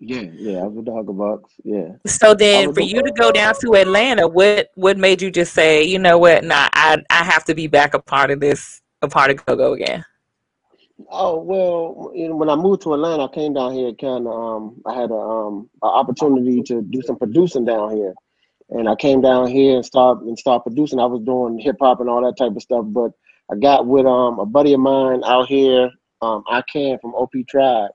Yeah, yeah. I was with the Huckabucks. Yeah. So then, for you to go down to Atlanta, what what made you just say, you know what? Nah, I I have to be back a part of this, a part of Go Go again. Oh well, you know, when I moved to Atlanta, I came down here. Kind of, um, I had a um, an opportunity to do some producing down here, and I came down here and start and start producing. I was doing hip hop and all that type of stuff, but I got with um a buddy of mine out here, um, I can from OP Tribe,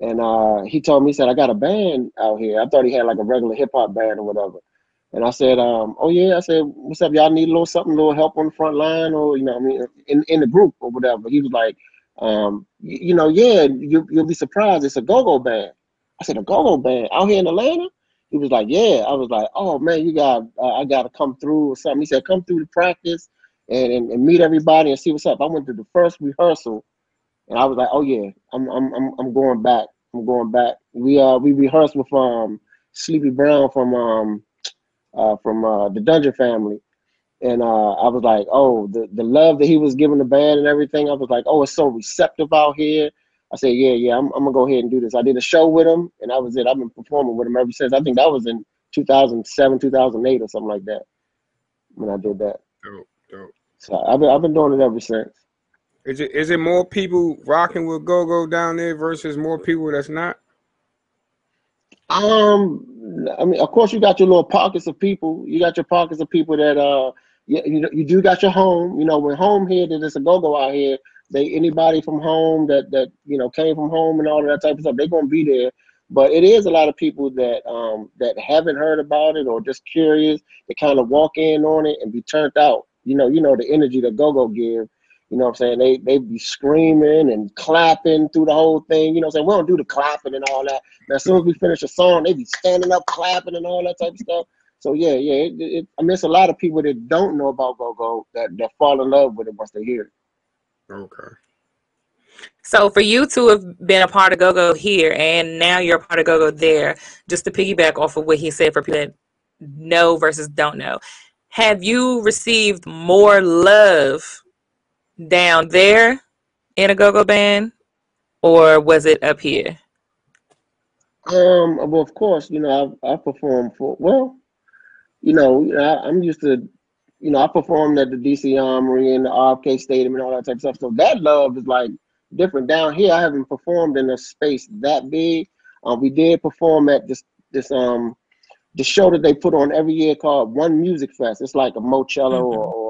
and uh, he told me he said I got a band out here. I thought he had like a regular hip hop band or whatever. And I said, um, oh yeah, I said, what's up? Y'all need a little something, a little help on the front line, or you know, I mean, in in the group or whatever. He was like, um, y- you know, yeah, you you'll be surprised. It's a go-go band. I said, a go-go band out here in Atlanta. He was like, yeah. I was like, oh man, you got, uh, I got to come through or something. He said, come through to practice and, and and meet everybody and see what's up. I went to the first rehearsal, and I was like, oh yeah, I'm I'm I'm I'm going back. I'm going back. We uh we rehearsed with um Sleepy Brown from um uh from uh the Dungeon Family. And uh, I was like, oh, the, the love that he was giving the band and everything. I was like, oh, it's so receptive out here. I said, yeah, yeah, I'm, I'm gonna go ahead and do this. I did a show with him, and that was it. I've been performing with him ever since. I think that was in 2007, 2008, or something like that when I did that. Dope, dope. So I've been I've been doing it ever since. Is it is it more people rocking with go go down there versus more people that's not? Um, I mean, of course, you got your little pockets of people. You got your pockets of people that uh, you you, you do got your home. You know, when home here, that it's a go go out here. They anybody from home that that you know came from home and all of that type of stuff, they're gonna be there. But it is a lot of people that um that haven't heard about it or just curious. They kind of walk in on it and be turned out. You know, you know the energy that go go give. You know what I'm saying? They they be screaming and clapping through the whole thing. You know what I'm saying? We don't do the clapping and all that. And as soon as we finish a song, they be standing up clapping and all that type of stuff. So yeah, yeah. It, it, I mean, it's a lot of people that don't know about go go that that fall in love with it once they hear it. Okay. So for you to have been a part of Go Go here, and now you're a part of Go Go there, just to piggyback off of what he said for people that know versus don't know, have you received more love down there in a Go Go band, or was it up here? Um, well, of course, you know, I've I performed for well, you know, I, I'm used to, you know, I performed at the DC Armory and the RFK Stadium and all that type of stuff. So that love is like different. Down here, I haven't performed in a space that big. Uh, we did perform at this this um the show that they put on every year called One Music Fest. It's like a Mocello or, or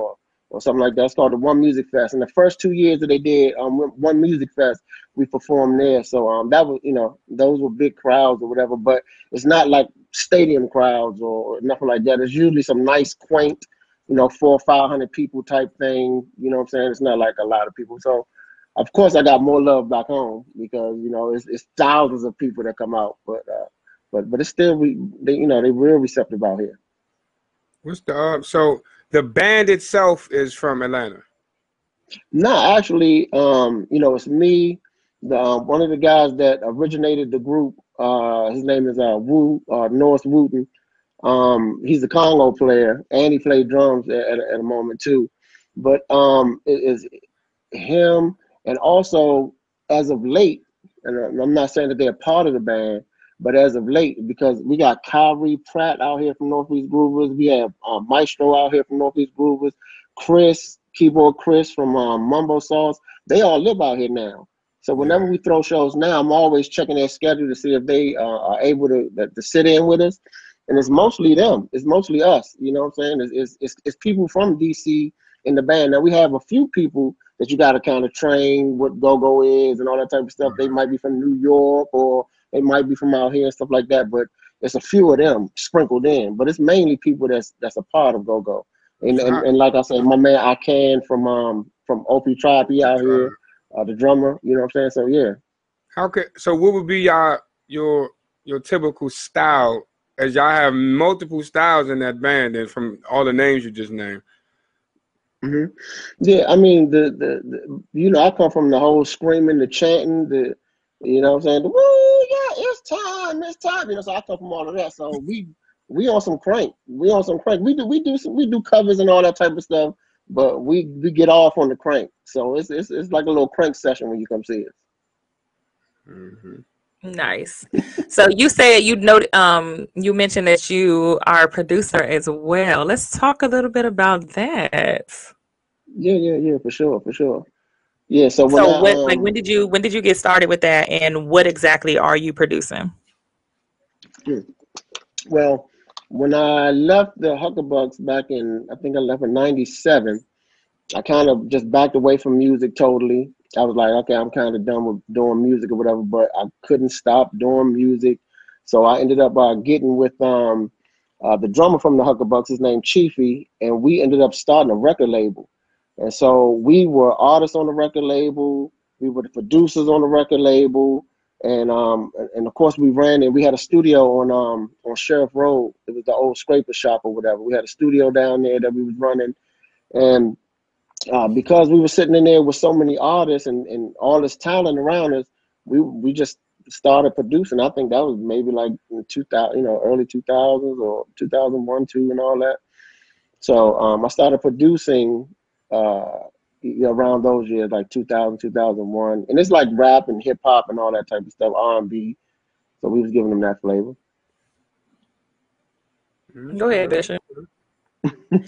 or something like that. It's called the One Music Fest. And the first two years that they did um One Music Fest, we performed there. So um that was you know those were big crowds or whatever. But it's not like stadium crowds or nothing like that. It's usually some nice quaint, you know, four or five hundred people type thing. You know what I'm saying? It's not like a lot of people. So of course I got more love back home because you know it's, it's thousands of people that come out. But uh, but but it's still we they you know they real receptive out here. What's the uh, so the band itself is from Atlanta. No, actually, um, you know, it's me, the um, one of the guys that originated the group. Uh, his name is uh, Wu uh, North Wooten. Um, he's a conga player, and he played drums at, at, at a moment too. But um, it is him, and also as of late, and I'm not saying that they're part of the band, but as of late, because we got Kyrie Pratt out here from Northeast Groovers, we have uh, Maestro out here from Northeast Groovers, Chris, keyboard Chris from um, Mambo Sauce. They all live out here now. So whenever we throw shows now, I'm always checking their schedule to see if they uh, are able to, to sit in with us. And it's mostly them. It's mostly us. You know what I'm saying? It's, it's, it's, it's people from DC in the band. Now we have a few people that you got to kind of train what go-go is and all that type of stuff. They might be from New York or they might be from out here and stuff like that. But it's a few of them sprinkled in. But it's mainly people that's that's a part of go-go. And, and, and like I said, my man I can from um from OP Tribe, he out here, uh, the drummer. You know what I'm saying? So yeah. How could so? What would be your your your typical style? As y'all have multiple styles in that band, and from all the names you just named. hmm Yeah, I mean the, the the you know I come from the whole screaming, the chanting, the you know what I'm saying, the, woo yeah, it's time, it's time. You know, so I come from all of that. So we we on some crank, we on some crank. We do we do some, we do covers and all that type of stuff, but we we get off on the crank. So it's it's it's like a little crank session when you come see us. Nice. So you said you noted um you mentioned that you are a producer as well. Let's talk a little bit about that. Yeah, yeah, yeah, for sure, for sure. Yeah. So when So I what like um when did you when did you get started with that and what exactly are you producing? Hmm. Well, when I left the Huckabucks back in, I think I left in '97. I kind of just backed away from music totally. I was like, okay, I'm kind of done with doing music or whatever, but I couldn't stop doing music. So I ended up uh, getting with um, uh, the drummer from the Huckabucks, his name Chiefy, and we ended up starting a record label. And so we were artists on the record label. We were the producers on the record label, and um and, of course we ran and we had a studio on um on Sheriff Road. It was the old scraper shop or whatever. We had a studio down there that we was running, and uh, because we were sitting in there with so many artists and, and all this talent around us, we we just started producing. I think that was maybe like in 2000, you know, early 2000s or 2001, two, and all that. So um, I started producing uh, around those years, like 2000, 2001, and it's like rap and hip hop and all that type of stuff, R&B. So we was giving them that flavor. Go ahead, Bishop.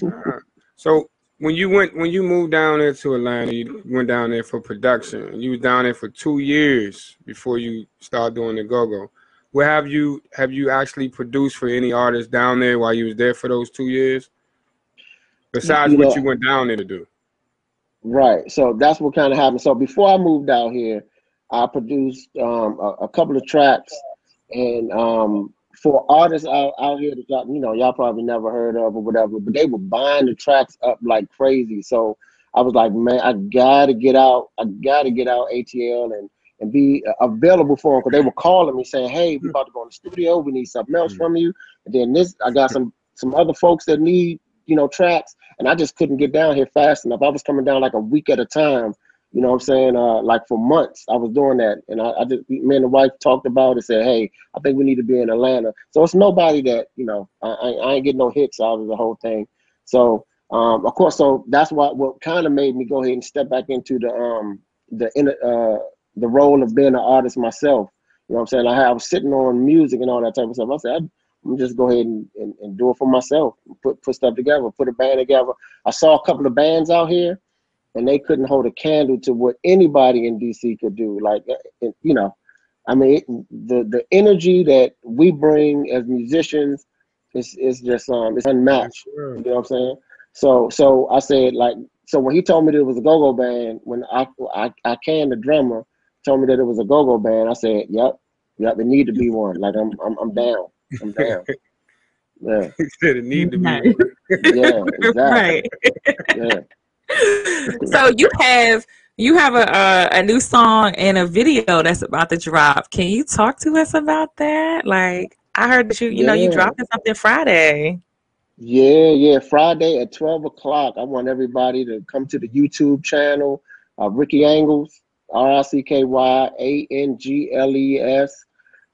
Alright. So when you went when you moved down there to Atlanta, you went down there for production. You was down there for two years before you started doing the go-go. Where have you have you actually produced for any artists down there while you was there for those two years? Besides You what you went down there to do. Right. So that's what kind of happened. So before I moved out here, I produced um, a, a couple of tracks, and um, for artists out, out here that y'all, you know y'all probably never heard of or whatever, but they were buying the tracks up like crazy. So I was like, man, I gotta get out. I gotta get out ATL and and be available for them because they were calling me saying, hey, we about to go in the studio. We need something else from you. And then this, I got some some other folks that need you know tracks, and I just couldn't get down here fast enough. I was coming down like a week at a time. You know what I'm saying? Uh, like for months, I was doing that, and I, I just me and the wife talked about it. Said, "Hey, I think we need to be in Atlanta." So it's nobody that you know. I, I, ain't getting no hits out of the whole thing. So um, of course, so that's what what kind of made me go ahead and step back into the um the inner uh the role of being an artist myself. You know what I'm saying? I, I was sitting on music and all that type of stuff. I said, I'm just go ahead and, and, and do it for myself. Put put stuff together, put a band together. I saw a couple of bands out here, and they couldn't hold a candle to what anybody in DC could do. Like, uh, you know, I mean, it, the the energy that we bring as musicians is is just um it's unmatched. You know what I'm saying? So so I said like so when he told me that it was a go-go band, when I I I canned the drummer, told me that it was a go-go band, I said, Yep, yep, it need to be one. Like I'm I'm I'm down. I'm down. Yeah. He said it need to be. Yeah, exactly. right. Yeah. so you have you have a, a a new song and a video that's about to drop. Can you talk to us about that? Like I heard that you you know you Yeah. dropping something Friday. Yeah, yeah. Friday at 12 o'clock. I want everybody to come to the YouTube channel, uh, Ricky Angles, R I C K Y A N G L E S.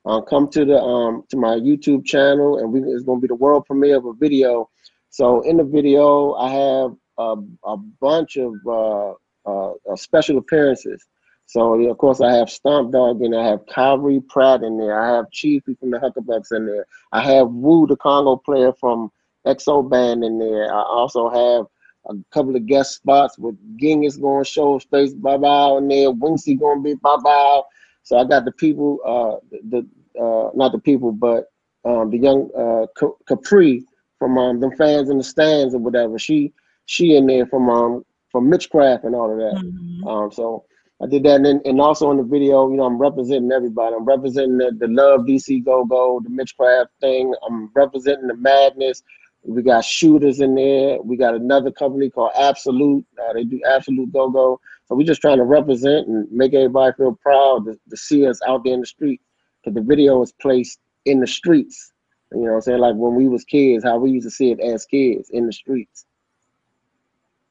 Uh, come to the um to my YouTube channel, and we it's gonna be the world premiere of a video. So in the video, I have a, a bunch of uh, uh, uh, special appearances. So of course, I have Stomp Dog and I have Kyrie Pratt in there. I have Chiefy from the Huckabucks in there. I have Wu, the conga player from XO Band in there. I also have a couple of guest spots with Genghis going to show Space Baba in there. Wincy going to be Baba. So I got the people, uh, the, the uh, not the people, but um, the young uh, Capri from um, them fans in the stands or whatever. She she in there from um from Mitchcraft and all of that. Um, so I did that, and then, and also in the video, you know, I'm representing everybody. I'm representing the, the Love DC Go Go, the Mitchcraft thing. I'm representing the Madness. We got shooters in there. We got another company called Absolute. Uh, they do Absolute Go Go. So we're just trying to represent and make everybody feel proud to, to see us out there in the street. Because the video is placed in the streets. You know what I'm saying? Like when we was kids, how we used to see it as kids in the streets.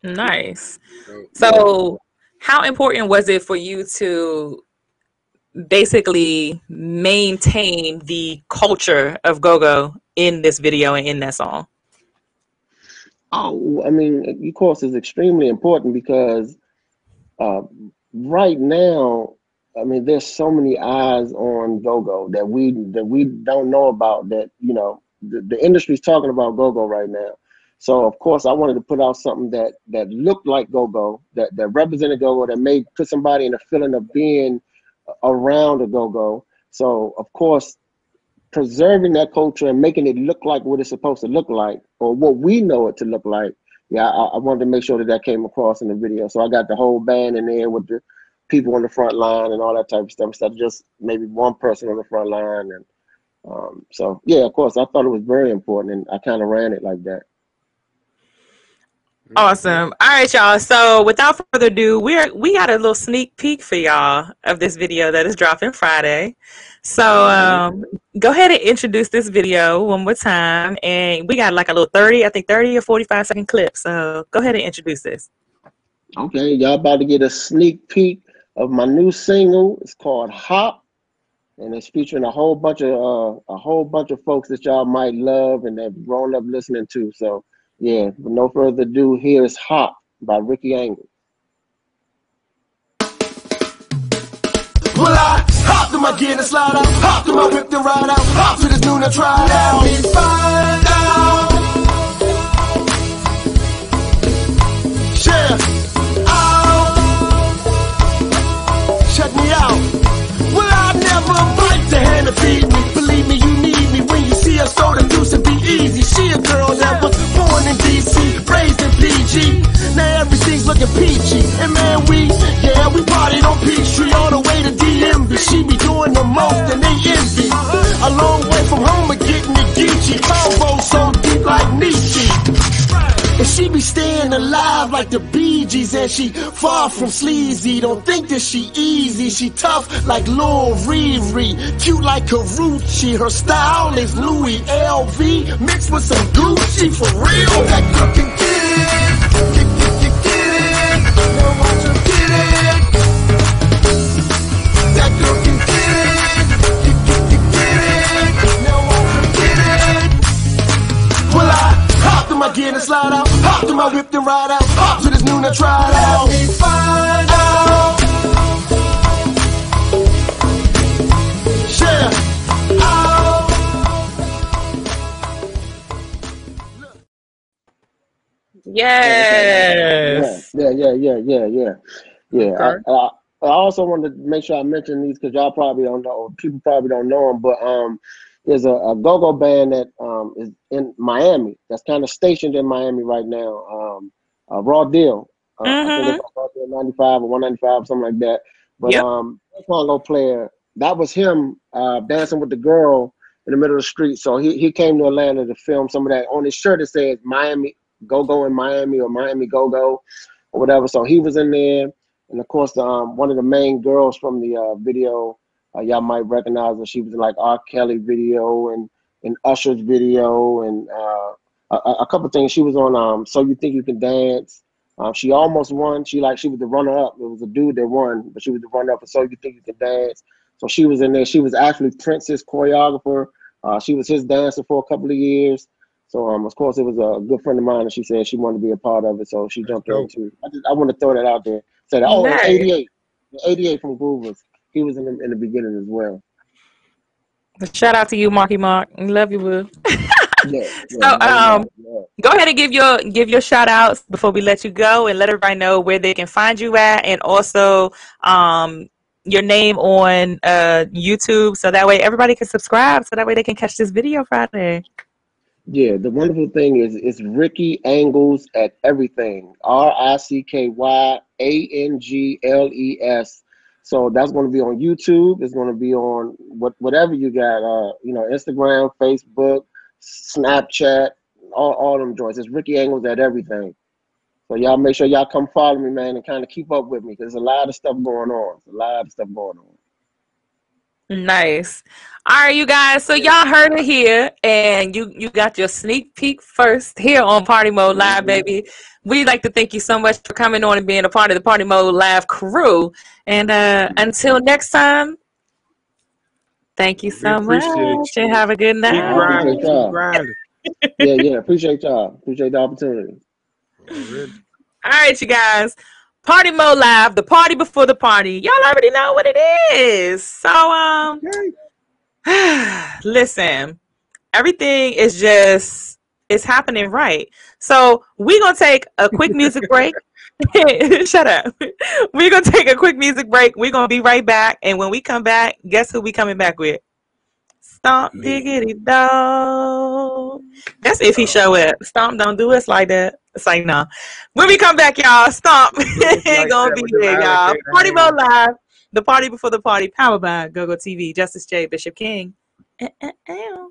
Nice. So how important was it for you to basically maintain the culture of go-go in this video and in that song? Oh, I mean, of course, it's extremely important because uh, right now, I mean, there's so many eyes on go-go that we that we don't know about. That you know, the, the industry's talking about go-go right now. So of course, I wanted to put out something that that looked like go-go, that that represented go-go, that made put somebody in a feeling of being around a go-go. So of course, preserving that culture and making it look like what it's supposed to look like or what we know it to look like. Yeah, I, I wanted to make sure that that came across in the video. So I got the whole band in there with the people on the front line and all that type of stuff instead of just maybe one person on the front line. And um, so, yeah, of course, I thought it was very important and I kind of ran it like that. Awesome. All right, y'all. So without further ado, we're we got a little sneak peek for y'all of this video that is dropping Friday. So um go ahead and introduce this video one more time. And we got like a little 30, I think 30 or 45 second clip. So go ahead and introduce this. Okay, y'all about to get a sneak peek of my new single. It's called Hop, and it's featuring a whole bunch of uh, a whole bunch of folks that y'all might love and have grown up listening to. So yeah, with no further ado, here's Hop by Ricky Angle. Well, I hopped in my gear and slide out, hopped in my whip and ride out, hopped to this noon and try it out. We find out. Yeah. Out. Check me out. Well, I never bite the hand that feed the deuce and be easy. She a girl that was born in DC, raised in PG. Now everything's looking peachy. And man, we, yeah, we partied on Peachtree all the way to DMV. She be doing the most and they envy. A long way from home and getting the Geechee. Combo so deep like Nietzsche. And she be staying alive like the Bee Gees And she far from sleazy. Don't think that she easy. She tough like Lil Riri. Cute like Carucci Her style is Louis LV Mixed with some Gucci For real. That girl can get my gear and slide out, Hop in my whip and ride out, hopped to this noon and try it out. We find out. Yeah. Out. Yes. Yeah, yeah, yeah, yeah, yeah, yeah. Okay. I, I, I also wanted to make sure I mention these because y'all probably don't know. People probably don't know them, but um, there's a, a go-go band that um is in Miami. That's kind of stationed in Miami right now. Um, uh, Raw Deal. Uh, I think Mm-hmm. it's Raw Deal 95 or 195, something like that. But Yep. um, conga player, that was him uh dancing with the girl in the middle of the street. So he he came to Atlanta to film some of that. On his shirt it says Miami Go Go in Miami or Miami Go Go or whatever. So he was in there, and of course, um, one of the main girls from the uh, video, uh, y'all might recognize her. She was in like R. Kelly video and and Usher's video and uh, a, a a couple things. She was on um, So You Think You Can Dance. Um, she almost won. She like she was the runner up. It was a dude that won, but she was the runner up for So You Think You Can Dance. So she was in there. She was actually Prince's choreographer. Uh, she was his dancer for a couple of years. So um, of course, it was a good friend of mine, and she said she wanted to be a part of it, so she jumped in Dope. too. I just I want to throw that out there. Say that. Oh, Nice. 88, 88 from Groovers. He was in the, in the beginning as well. Shout out to you, Marky Mark. Love you, Will. Yeah. So, yeah, yeah, um, yeah. go ahead and give your give your shout outs before we let you go and let everybody know where they can find you at and also um your name on uh YouTube so that way everybody can subscribe so that way they can catch this video Friday. Yeah, the wonderful thing is it's Ricky Angles at everything. R I C K Y A N G L E S. So that's going to be on YouTube. It's going to be on what whatever you got. Uh, you know, Instagram, Facebook, Snapchat, all all them joints. It's Ricky Angles at everything. So y'all make sure y'all come follow me, man, and kind of keep up with me because there's a lot of stuff going on. A lot of stuff going on. Nice. All right, you guys. So y'all heard it here, and you you got your sneak peek first here on Party Mode Live, Mhm. baby. We'd like to thank you so much for coming on and being a part of the Party Mode Live crew. And uh, until next time, thank you so appreciate much, and have a good Keep night. grinding. Keep grinding. Yeah, yeah. Appreciate y'all. Appreciate the opportunity. All right, you guys. Party Mode Live, the party before the party. Y'all already know what it is. So um listen, everything is just it's happening right. So we're gonna take a quick music break. Shut up. We're gonna take a quick music break. We're gonna be right back. And when we come back, guess who we coming back with? Stomp diggity dog. That's if he show up. Stomp don't do us like that. It's like no. When we come back, y'all, Stomp ain't like gonna be there, y'all. Party hanging. Mode Live, the party before the party, powered by GoGo TV, Justice J, Bishop King. Eh, eh, eh.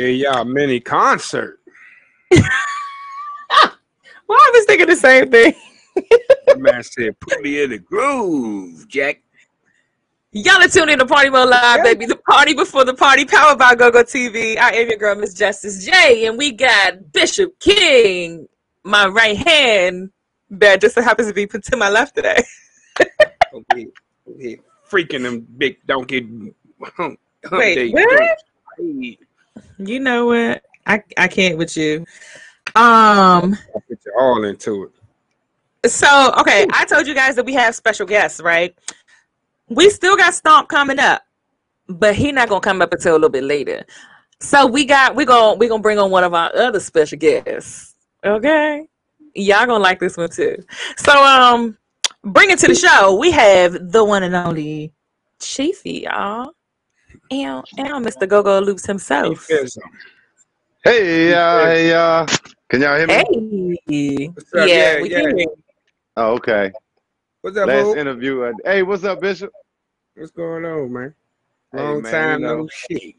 Yeah, mini concert. Why well, I was thinking the same thing. the man said, "Put me in the groove, Jack." Y'all are tuning in to Party Mode Live, yeah. baby. The party before the party, powered by GoGo TV. I am your girl, Miss Justice J, and we got Bishop King, my right hand. That just so happens to be put to my left today. okay. okay. Freaking them big donkey. Wait, what? You know what? I I can't with you. Um, I'll get you all into it. So, okay, I told you guys that we have special guests, right? We still got Stomp coming up, but he not gonna come up until a little bit later. So we got we gonna we gonna bring on one of our other special guests. Okay, y'all gonna like this one too. So, um, bring it to the show. We have the one and only Chiefy, y'all and and Mr. Go Go Loops himself. Hey, uh, hey, uh, can y'all hear me? Hey, yeah, Yeah, we yeah. can. Oh, okay. What's up, Last Bo? interview. uh, hey, what's up, Bishop? What's going on, man? Hey, Long man, time you know. no shit.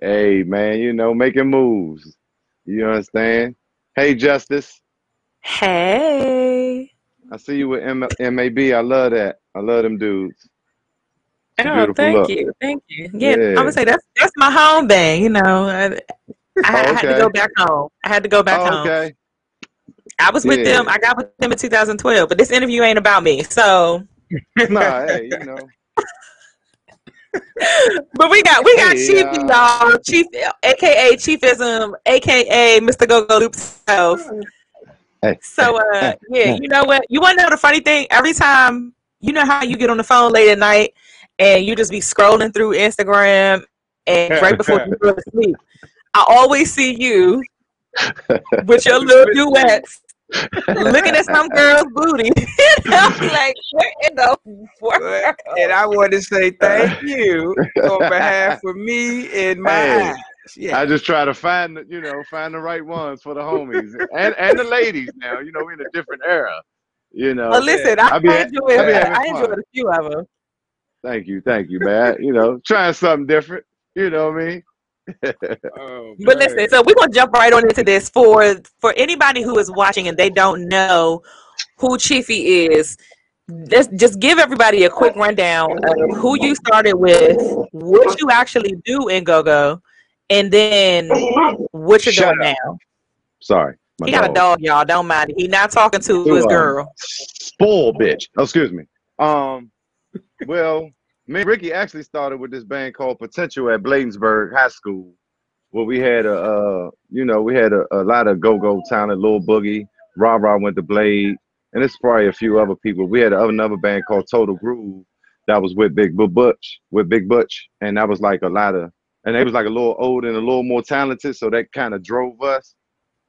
Hey, man, you know, making moves. You understand? Hey, Justice. Hey. I see you with M- MAB. I love that. I love them dudes. Oh, thank look. you, thank you. Yeah, I'm Yeah. gonna say that's that's my home band. You know, I, I, Oh, I had to go back home. I had to go back Oh, home. okay. I was with them. I got with them in 2012, but this interview ain't about me. So, Nah, hey, you know. but we got we got Hey, Chief, uh, y'all, Chief, aka Chiefism, aka Mr. Go Go Loop self. Hey. So, uh, yeah, you know what? You want to know the funny thing? Every time, you know how you get on the phone late at night and you just be scrolling through Instagram, and right before you go to sleep, I always see you with your little duets looking at some girl's booty. and I'm like, what in the world? And I want to say thank you on behalf of me and my Hey. Yeah. I just try to find, the, you know, find the right ones for the homies and and the ladies. Now, you know, we're in a different era. You know, Well, listen, I, I be, I enjoyed, I be I enjoyed a few of them. Thank you, thank you, man. You know, trying something different. You know what I mean? Oh, But listen, so we're gonna jump right on into this for for anybody who is watching and they don't know who Chiefy is. Let's just give everybody a quick rundown of who you started with, what you actually do in GoGo, and then what you're Shut doing up. now. Sorry, my He got a dog. dog, y'all. Don't mind it. He not talking to To, his girl. Spoil bitch. Oh, excuse me. Um, well, me and Ricky actually started with this band called Potential at Bladensburg High School, where we had a, uh, you know, we had a, a lot of go-go talent, Lil Boogie, Rob Ra went to Blade, and it's probably a few other people. We had another band called Total Groove that was with Big Bu- Butch, with Big Butch, and that was like a lot of, and they was like a little older and a little more talented, so that kind of drove us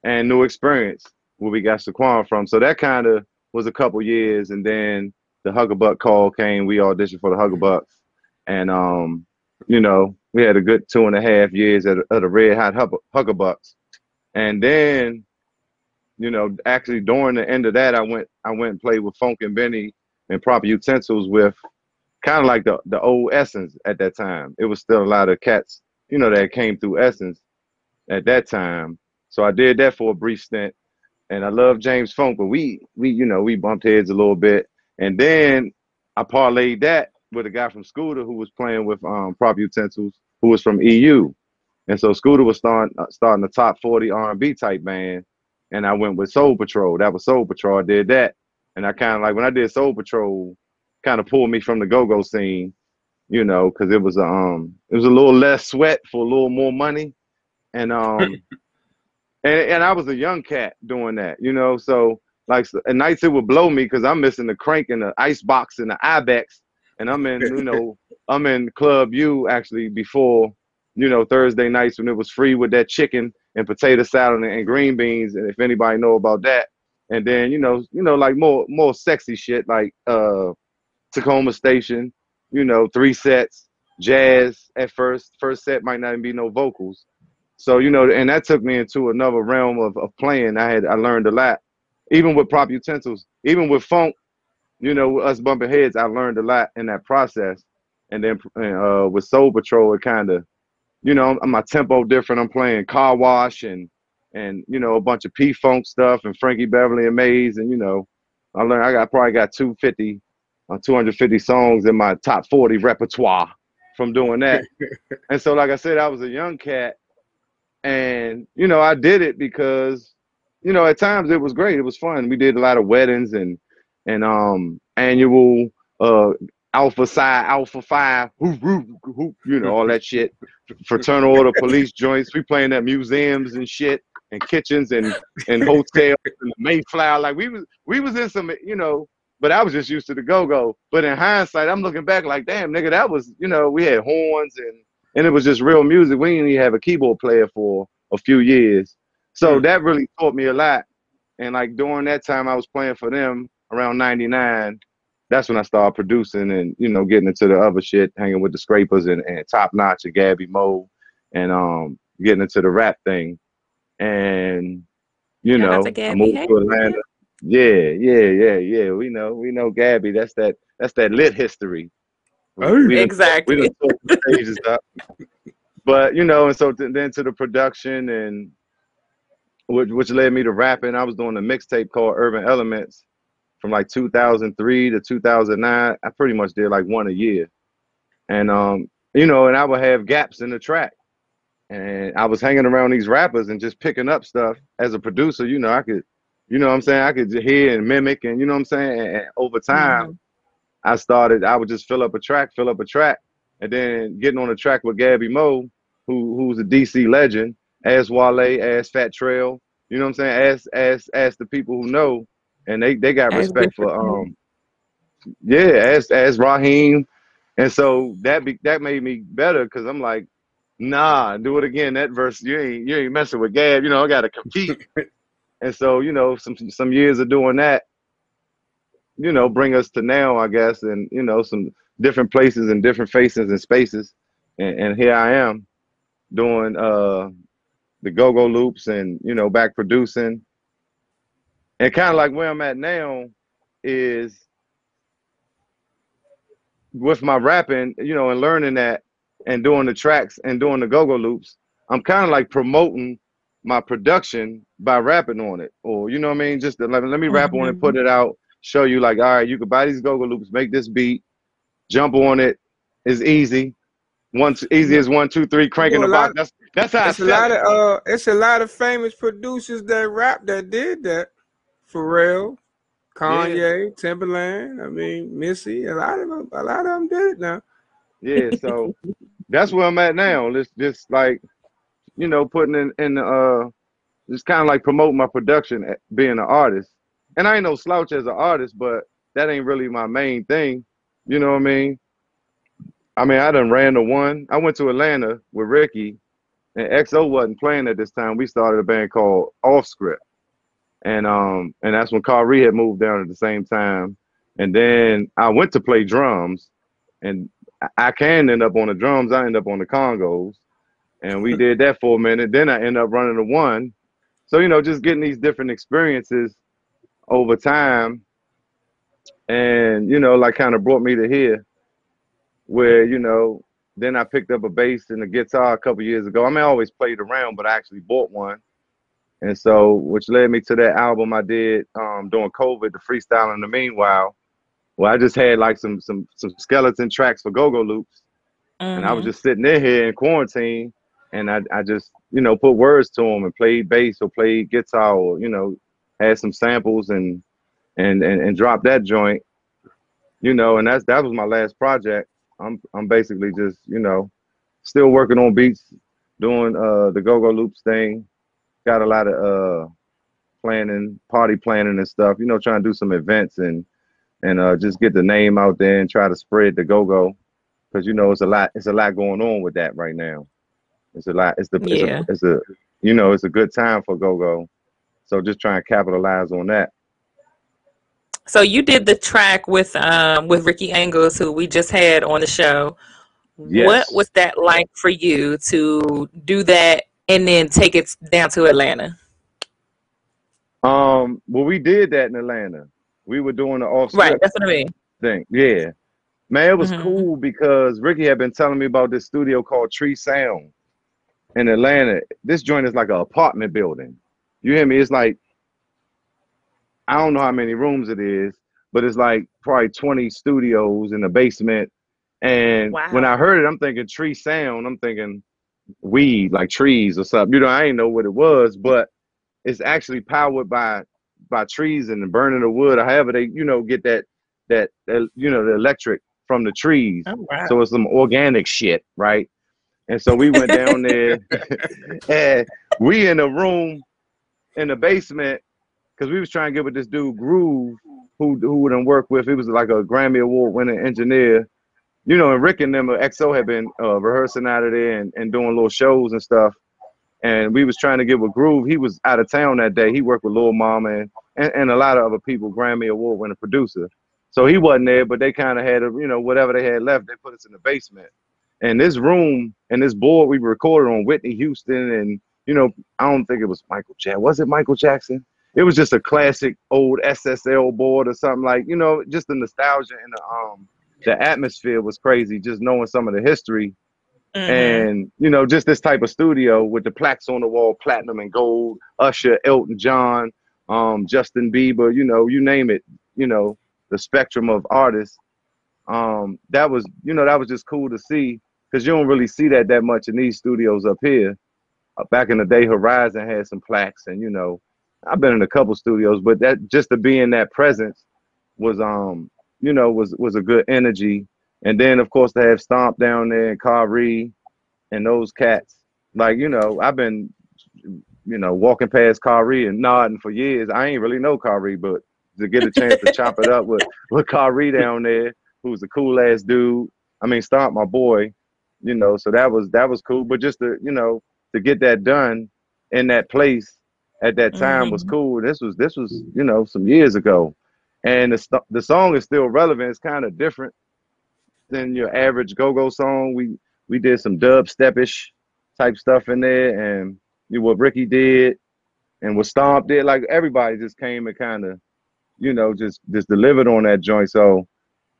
and new experience where we got Saquon from. So that kind of was a couple years, and then the Huck-A-Buck call came. We auditioned for the Huck-A-Bucks, and um, you know, we had a good two and a half years at, at the Red Hot Huck-A-Bucks, and then, you know, actually during the end of that, I went I went and played with Funk and Benny and Proper Utensils with kind of like the the old Essence at that time. It was still a lot of cats, you know, that came through Essence at that time. So I did that for a brief stint, and I love James Funk, but we we you know we bumped heads a little bit, and then I parlayed that with a guy from Scooter who was playing with um Prop Utensils, who was from EU, and so Scooter was starting uh, starting the top forty R and B type band, and I went with Soul Patrol. That was Soul Patrol. I did that, and I kind of like when I did Soul Patrol, kind of pulled me from the go go scene, you know, because it was a, um it was a little less sweat for a little more money, and um. and and I was a young cat doing that, you know. So like at nights it would blow me because I'm missing the crank and the ice box and the ibex, and I'm in you know I'm in Club U actually before you know Thursday nights when it was free with that chicken and potato salad and, and green beans, and if anybody know about that, and then you know you know like more more sexy shit like uh Tacoma Station, you know three sets, jazz at first. First set might not even be no vocals. So you know, and that took me into another realm of, of playing. I had I learned a lot, even with prop utensils, even with funk. You know, us bumping heads, I learned a lot in that process. And then uh, with Soul Patrol, it kind of, you know, my tempo different. I'm playing Car Wash and and you know a bunch of P Funk stuff and Frankie Beverly and Maze, and you know, I learned I got probably got 250, uh, 250 songs in my top 40 repertoire from doing that. and so, like I said, I was a young cat and you know i did it because you know at times it was great it was fun we did a lot of weddings and and um annual uh alpha psi alpha phi whoop, whoop, whoop, you know all that shit fraternal order police joints we playing at museums and shit and kitchens and and hotels and the Mayflower. Like we was we was in some, you know, but I was just used to the go go. But in hindsight, I'm looking back like, damn, nigga, that was, you know, we had horns and and it was just real music. We didn't even have a keyboard player for a few years. So that really taught me a lot. And like during that time I was playing for them around 99, that's when I started producing and, you know, getting into the other shit, hanging with the scrapers and, and top notch and Gabby Moe and um getting into the rap thing. And you out know, I moved to Atlanta. Yeah, yeah, yeah, yeah. We know, we know Gabby. That's that that's that lit history. We, we done- Exactly. we done the pages up. But you know, and so th- then to the production and which which led me to rapping. I was doing a mixtape called Urban Elements from like 2003 to 2009. I pretty much did like one a year, and um, you know, and I would have gaps in the track, and I was hanging around these rappers and just picking up stuff as a producer. You know, I could, you know, what I'm saying I could just hear and mimic, and you know, what I'm saying. And, and over time, I started. I would just fill up a track, fill up a track, and then getting on a track with Gabby Moe, who who's a DC legend, as Wale, as Fat Trel. You know what I'm saying? As as as the people who know, and they they got respect for um, yeah, as as Raheem, and so that be that made me better because I'm like, nah, do it again. That verse, you ain't you ain't messing with Gab. You know, I got to compete. and so you know, some some years of doing that, you know, bring us to now, I guess, and you know, some different places and different faces and spaces, and, and here I am, doing uh the go-go loops and you know back producing, and kind of like where I'm at now is with my rapping, you know, and learning that and doing the tracks and doing the go-go loops, I'm kind of like promoting my production by rapping on it. Or you know what I mean? Just to, let, let me rap on it, put it out, show you like, all right, you can buy these go-go loops, make this beat, jump on it. It's easy. One easy as one, two, three, cranking You the know, a lot- box. That's that's how I It's a lot it. of uh, it's a lot of famous producers that rap that did that. Pharrell, Kanye, Timbaland. I mean, Missy. A lot of them. A lot of them did it now. Yeah, so that's where I'm at now. It's just like, you know, putting in in the, uh, just kind of like promoting my production, being an artist. And I ain't no slouch as an artist, but that ain't really my main thing. You know what I mean? I mean, I done ran the one. I went to Atlanta with Ricky, and XO wasn't playing at this time. We started a band called Off Script, and um, and that's when Kari had moved down at the same time. And then I went to play drums, and I- I can end up on the drums. I end up on the congas, and we did that for a minute. Then I end up running the one. So you know, just getting these different experiences over time, and you know, like kind of brought me to here, where you know, then I picked up a bass and a guitar a couple years ago. I mean, I always played around, but I actually bought one, and so which led me to that album I did um, during COVID, the freestyle in the meanwhile. Well, I just had like some some some skeleton tracks for go-go loops, and I was Mhm. just sitting in here in quarantine, and I I just you know put words to them and played bass or played guitar or you know had some samples and and and, and dropped that joint, you know, and that's that was my last project. I'm I'm basically just you know still working on beats, doing uh the go-go loops thing. Got a lot of uh planning, party planning and stuff. You know, trying to do some events and and uh, just get the name out there and try to spread the go-go because you know it's a lot it's a lot going on with that right now it's a lot it's the Yeah. it's, a, it's a you know it's a good time for go-go so just try and capitalize on that So you did the track with um with Ricky Angles, who we just had on the show. What was that like for you to do that and then take it down to Atlanta? um well we did that in atlanta we were doing the off Right, that's what I mean. thing yeah man it was Mhm. cool because ricky had been telling me about this studio called tree sound in atlanta this joint is like an apartment building you hear me it's like I don't know how many rooms it is, but it's like probably 20 studios in the basement. And when I heard it, I'm thinking tree sound. I'm thinking weed, like trees or something. You know, I didn't know what it was, but it's actually powered by by trees and the burning of wood. Or however they, you know, get that that, that you know the electric from the trees. Oh, wow. So it's some organic shit, right? And so we went down there and we in a room in the basement because we was trying to get with this dude Groove, who who would work with. He was like a Grammy Award winning engineer. You know, and Rick and them, uh, XO had been uh, rehearsing out of there and, and doing little shows and stuff. And we was trying to get with Groove. He was out of town that day. He worked with Lil Mama and, and, and a lot of other people, Grammy Award winning producer. So he wasn't there, but they kind of had, a, you know, whatever they had left, they put us in the basement. And this room and this board we recorded on Whitney Houston and, you know, I don't think it was Michael Jackson. Was it Michael Jackson? It was just a classic old SSL board or something like, you know, just the nostalgia and the um the atmosphere was crazy. Just knowing some of the history Mm-hmm. and you know just this type of studio with the plaques on the wall platinum and gold usher elton john um justin bieber you know you name it you know the spectrum of artists um that was you know that was just cool to see because you don't really see that that much in these studios up here uh, back in the day horizon had some plaques and you know i've been in a couple studios but that just to be in that presence was um you know was was a good energy. And then of course to have stomp down there and Kyrie and those cats like you know i've been you know walking past Kyrie and nodding for years. I ain't really know Kyrie but to get a chance to chop it up with with Kyrie down there who's a cool ass dude. I mean stomp my boy you know so that was that was cool. But just to you know to get that done in that place at that time was cool. This was this was you know some years ago. And the, st- the song is still relevant. It's kind of different than your average go-go song. We we did some dubstepish type stuff in there and you know, what ricky did and what stomp did like everybody just came and kind of you know just just delivered on that joint. So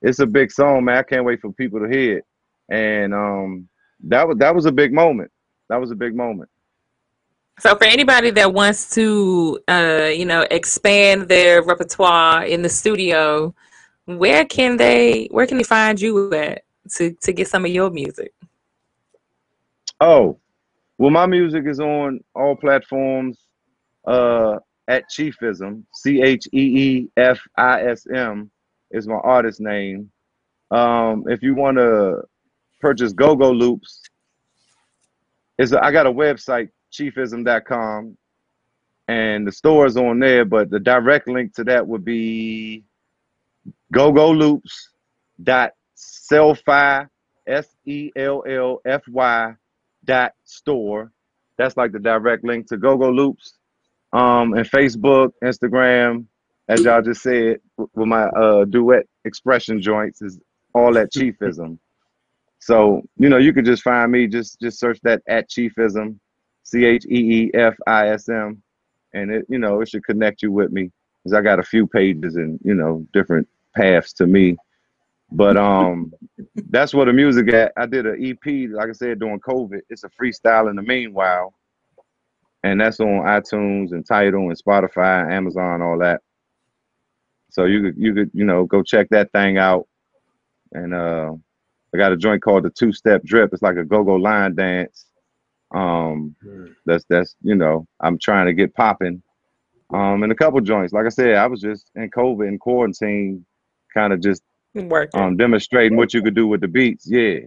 it's a big song man. I can't wait for people to hear it. And um that was that was a big moment. That was a big moment So for anybody that wants to, uh, you know, expand their repertoire in the studio, where can they where can they find you at to to get some of your music? oh well my music is on all platforms uh at chiefism c-h-e-e-f-i-s-m is my artist name um if you want to purchase go-go loops is I got a website chiefism.com and the store is on there but the direct link to that would be go-go loops dot sellfy s-e-l-l-f-y dot store. That's like the direct link to go-go loops um and facebook instagram as y'all just said with my uh duet expression joints is all at chiefism. So you know you can just find me just just search that at chiefism c-h-e-e-f-i-s-m and it you know it should connect you with me because i got a few pages and you know different paths to me. But um that's where the music at. I did an ep like i said during covid. It's a freestyle in the meanwhile. And that's on itunes and tidal and spotify amazon all that. So you could you could you know go check that thing out. And uh i got a joint called the two step drip. It's like a go-go line dance um that's that's you know i'm trying to get popping um and a couple joints. Like i said i was just in covid and quarantine kind of just Working. um demonstrating what you could do with the beats yeah.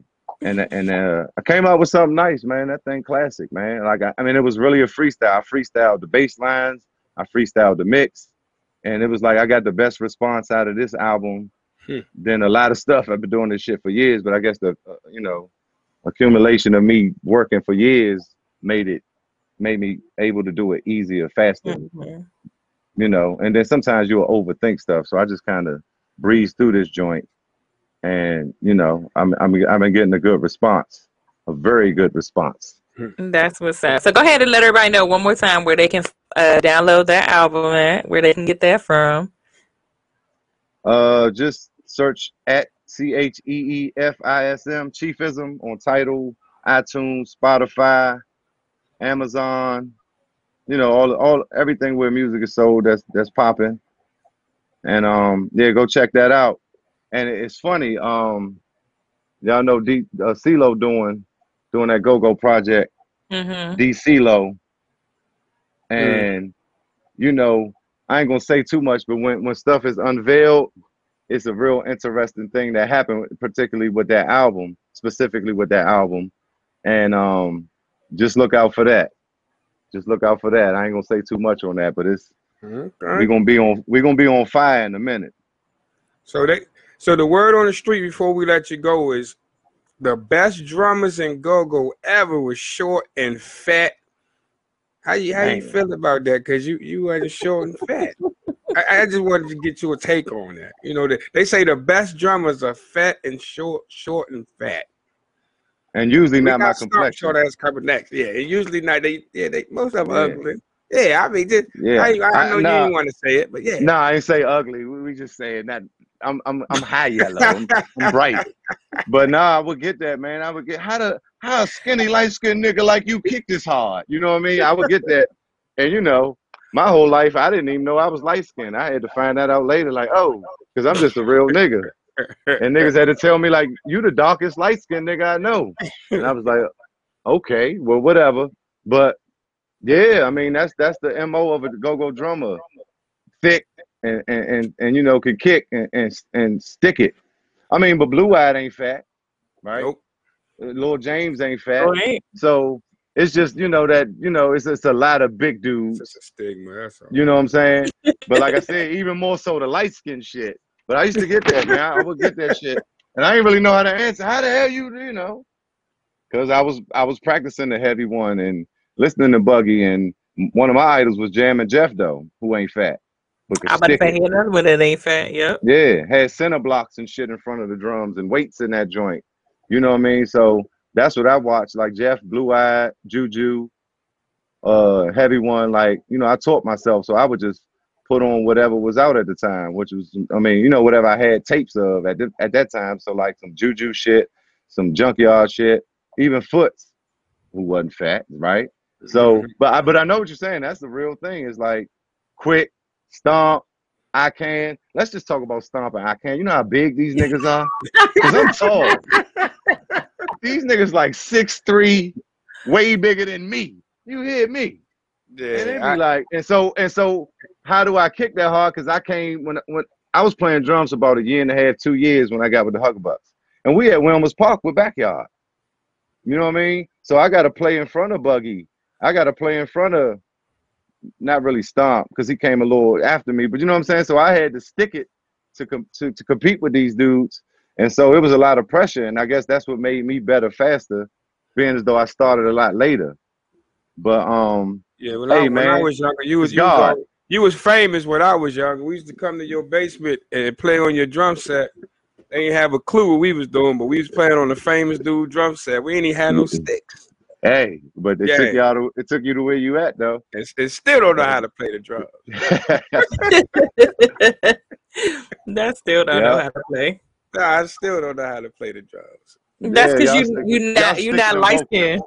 And and uh i came out with something nice man that thing classic man. Like i, I mean it was really a freestyle. I freestyled the bass lines. I freestyled the mix. And it was like i got the best response out of this album Hmm. than a lot of stuff. I've been doing this shit for years but i guess the uh, you know accumulation of me working for years made it made me able to do it easier faster Mhm. you know and then sometimes you'll overthink stuff so i just kind of breeze through this joint and you know i'm i'm i've been getting a good response a very good response That's what's up. So go ahead and let everybody know one more time where they can uh, download that album at, where they can get that from. uh just search at c-h-e-e-f-i-s-m chiefism on tidal itunes spotify amazon you know all all everything where music is sold that's that's popping. And um yeah go check that out. And it's funny um y'all know D uh, CeeLo doing doing that go-go project. Mm-hmm. D CeeLo. And you know I ain't gonna say too much but when when stuff is unveiled it's a real interesting thing that happened particularly with that album specifically with that album and um just look out for that just look out for that. I ain't gonna say too much on that, but it's Okay. we're gonna be on we're gonna be on fire in a minute. So they so the word on the street before we let you go is the best drummers in go-go ever was short and fat. How you how you feel about that? Cause you you wasn't short and fat. I, I just wanted to get you a take on that. You know, they, they say the best drummers are fat and short, short and fat. And usually We not my complexion. short ass coming next. Yeah, and usually not. They yeah, they most of them Yeah. ugly. Yeah, I mean, just, Yeah. I, I I- know you nah. didn't want to say it, but yeah. No, I ain't say ugly. We, we just saying that I'm I'm I'm high yellow. I'm, I'm bright. But nah, I would get that, man. I would get how to how a skinny light skinned nigga like you kick this hard. You know what I mean? I would get that. And you know, my whole life I didn't even know I was light skinned. I had to find that out later, like, oh, because I'm just a real nigga. And niggas had to tell me like, you the darkest light skinned nigga I know. And I was like, okay, well, whatever. But yeah, I mean that's that's the mo of a go-go drummer, thick and and and, and you know can kick and, and and stick it. I mean, but Blue Eyed ain't fat, right? Nope. Lil James ain't fat. Oh, ain't. So it's just you know that you know it's it's a lot of big dudes. It's a stigma. That's all. You know what I'm saying? But like I said, even more so the light skin shit. But I used to get that, man. I would get that shit, and I didn't really know how to answer. How the hell you you know? Because I was I was practicing the heavy one and listening to Buggy, and one of my idols was Jam and Jeff though, who ain't fat. I'm about to say it. he another one that ain't fat. Yep. Yeah, had center blocks and shit in front of the drums and weights in that joint. You know what I mean? So that's what I watched. Like Jeff, Blue Eyed, Juju, uh, Heavy One. Like you know, I taught myself, so I would just put on whatever was out at the time, which was, I mean, you know, whatever I had tapes of at the, at that time. So like some Juju shit, some Junkyard shit, even Foots, who wasn't fat, right? So, but I, but I know what you're saying. That's the real thing. Is like quick, stomp, I can. Let's just talk about stomping. I can. You know how big these niggas are? Cause I'm tall. These niggas like six three, way bigger than me. You hear me? Yeah. and be I- like, and so and so, how do I kick that hard? Cause I came when when I was playing drums about a year and a half, two years when I got with the Huck-A-Bucks, and we at Wilmer's Park with backyard. You know what I mean? So I got to play in front of Buggy. I got to play in front of not really Stomp because he came a little after me, but you know what I'm saying. So I had to stick it to com- to to compete with these dudes, and so it was a lot of pressure. And I guess that's what made me better faster, being as though I started a lot later. But um, Yeah, when, hey I, when I man, was younger, you was you was, God. al- you was famous when I was younger. We used to come to your basement and play on your drum set. They didn't have a clue what we was doing, but we was playing on the famous dude drum set. We ain't even had no sticks. Hey, but it Yeah. took you out. Of, it took you to where you at though. And, and still don't know how to play the drums. That still don't know how to play. Nah, I still don't know how to play the drums. That's because y'all you stick- you not you stick not to light vocals. skinned.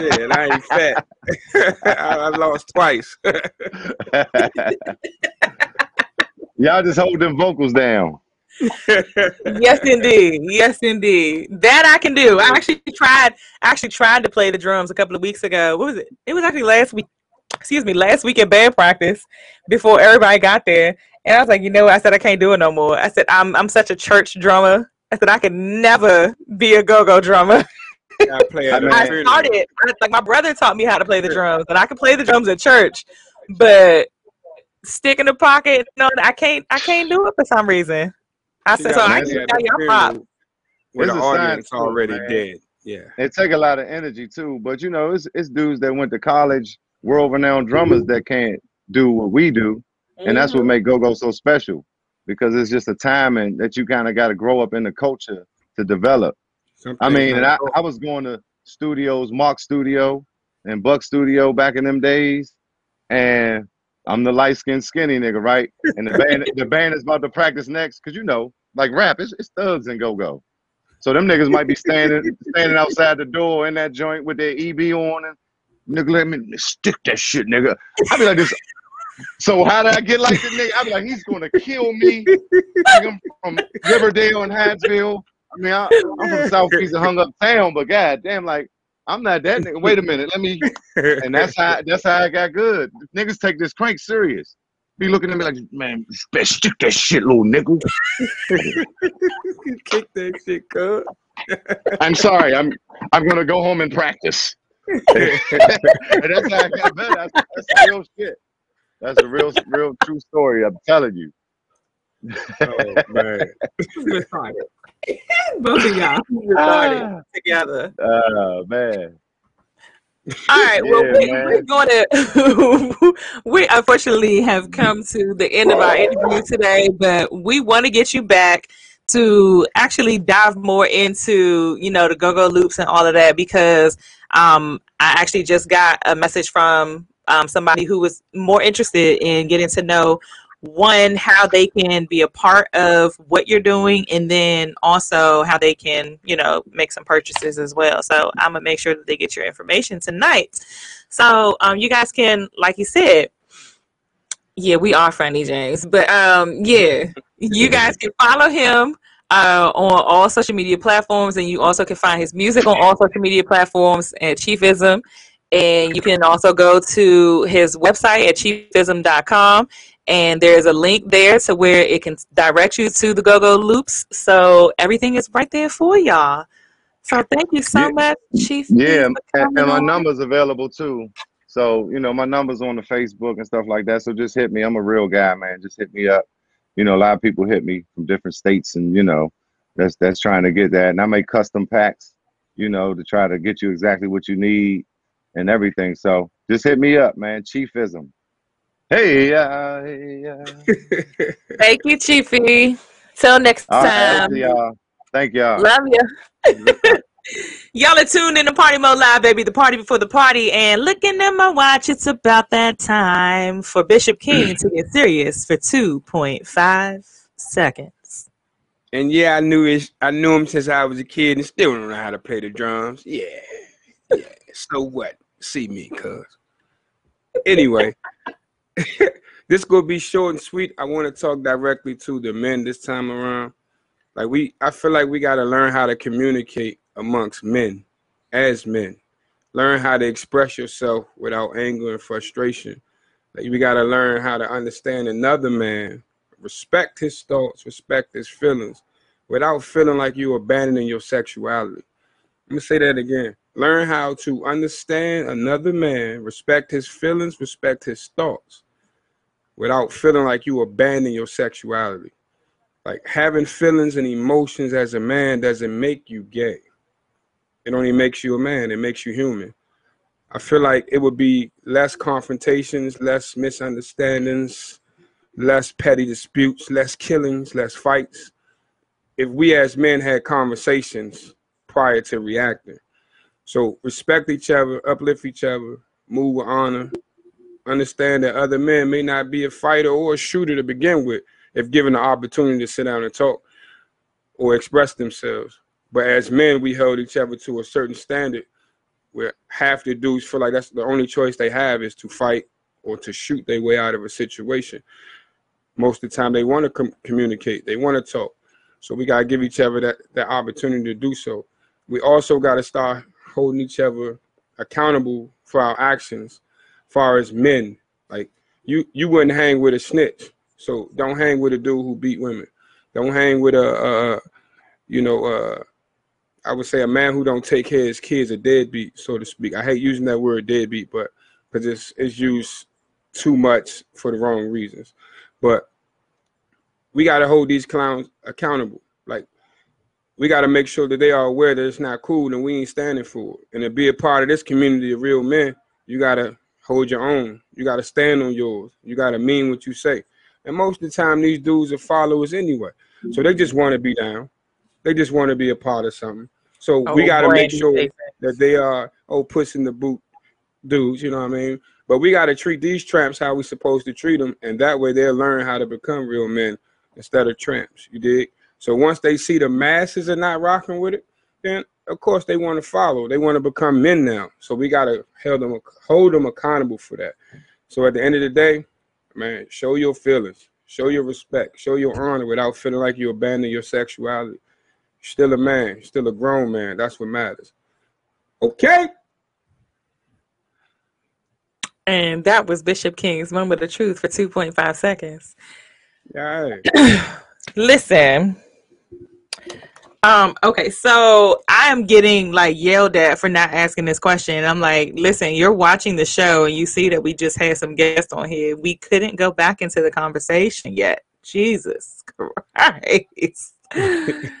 Yeah, and I ain't fat. I, I lost twice. Y'all just hold them vocals down. yes, indeed. Yes, indeed. That I can do. I actually tried. Actually tried to play the drums a couple of weeks ago. What was it? It was actually last week. Excuse me, last week at band practice before everybody got there, and I was like, you know, what? I said I can't do it no more. I said I'm I'm such a church drummer. I said I could never be a go-go drummer. I play at a I funeral. started I- like my brother taught me how to play the drums, and I can play the drums at church, but stick in the pocket, no, I can't. I can't do it for some reason. I She said so. I can play at tell the y'all pop. funeral with It's the a science audience already man. dead. Yeah. It take a lot of energy too, but you know, it's it's dudes that went to college, world renowned drummers that can't do what we do, and that's what mm-hmm. make go go so special because it's just a timing that you kind of got to grow up in the culture to develop. Some I mean, and I, I was going to studios, Mark Studio and Buck Studio back in them days, and I'm the light skinned skinny nigga, right? And the band the band is about to practice next, cause you know, like rap, it's, it's thugs and go go. So them niggas might be standing standing outside the door in that joint with their EB on and nigga let me stick that shit, nigga. I be like this. So how did I get like the nigga? I be like, he's gonna kill me. Like, I'm from Riverdale and Hyattsville. I mean, I, I'm from Southeast and hung up town, but god damn, like I'm not that nigga. Wait a minute, let me. And that's how that's how I got good. Niggas take this crank serious. Be looking at me like, man, best stick that shit, little nigga. Kick that shit, cuz. I'm sorry. I'm I'm gonna go home and practice. and that's how I got better. That's, that's real shit. That's a real, real true story. I'm telling you. oh man. Both of y'all retarded together. Oh man. All right. Well, Yeah, we, we're going to. we unfortunately have come to the end of our interview today, but we want to get you back to actually dive more into you know the go-go loops and all of that because um, I actually just got a message from um, somebody who was more interested in getting to know one how they can be a part of what you're doing and then also how they can you know make some purchases as well. So i'm gonna make sure that they get your information tonight. So um, you guys can like you said yeah we are funny james but um yeah you guys can follow him uh, on all social media platforms and you also can find his music on all social media platforms at chiefism and you can also go to his website at chiefism.com and there's a link there to where it can direct you to the go-go loops so everything is right there for y'all so thank you so Yeah. much chief Yeah, and, and my number's available too. So, you know, my number's on the Facebook and stuff like that. So just hit me. I'm a real guy, man. Just hit me up. You know, a lot of people hit me from different states and, you know, that's that's trying to get that. And I make custom packs, you know, to try to get you exactly what you need and everything. So just hit me up, man. Chiefism. Hey, uh, hey, uh. thank you chiefy till next All right, time y'all. Thank y'all. love you Y'all are tuned in to Party Mode Live, baby. The party before the party. And looking at my watch, it's about that time for Bishop King to get serious for 2.5 seconds. And yeah, I knew it. I knew him since I was a kid, and still don't know how to play the drums. Yeah, yeah. So what? See me, cuz. Anyway, this gonna be short and sweet. I want to talk directly to the men this time around. Like we, I feel like we gotta learn how to communicate amongst men, as men. Learn how to express yourself without anger and frustration. Like we gotta learn how to understand another man, respect his thoughts, respect his feelings, without feeling like you're abandoning your sexuality. Let me say that again. Learn how to understand another man, respect his feelings, respect his thoughts, without feeling like you abandon your sexuality. Like having feelings and emotions as a man doesn't make you gay. It only makes you a man. It makes you human. I feel like it would be less confrontations, less misunderstandings, less petty disputes, less killings, less fights. If we as men had conversations prior to reacting. So respect each other, uplift each other, move with honor. Understand that other men may not be a fighter or a shooter to begin with if given the opportunity to sit down and talk or express themselves. But as men, we held each other to a certain standard where half the dudes feel like that's the only choice they have is to fight or to shoot their way out of a situation. Most of the time, they want to com- communicate, they want to talk. So we got to give each other that, that opportunity to do so. We also got to start holding each other accountable for our actions, far as men. Like you, you wouldn't hang with a snitch, so don't hang with a dude who beat women. Don't hang with a, you know, I would say a man who don't take care of his kids, a deadbeat, so to speak. I hate using that word deadbeat, but because it's it's used too much for the wrong reasons. But we got to hold these clowns accountable. Like we got to make sure that they are aware that it's not cool and we ain't standing for it. And to be a part of this community of real men, you got to hold your own. You got to stand on yours. You got to mean what you say. And most of the time, these dudes are followers anyway. So they just want to be down. They just want to be a part of something. So we Oh, got to make sure that they are oh puss in the boot dudes. You know what I mean? But we got to treat these tramps how we supposed to treat them, and that way they'll learn how to become real men instead of tramps. You dig? So once they see the masses are not rocking with it, then of course they want to follow. They want to become men now. So we got to hold them hold them accountable for that. So at the end of the day, man, show your feelings, show your respect, show your honor without feeling like you abandon your sexuality. You're still a man, you're still a grown man. That's what matters. Okay. And that was Bishop King's moment of truth for 2.5 seconds. Yeah. Listen, Um, okay, so I am getting like yelled at for not asking this question. I'm like, listen, you're watching the show and you see that we just had some guests on here. We couldn't go back into the conversation yet. Jesus Christ.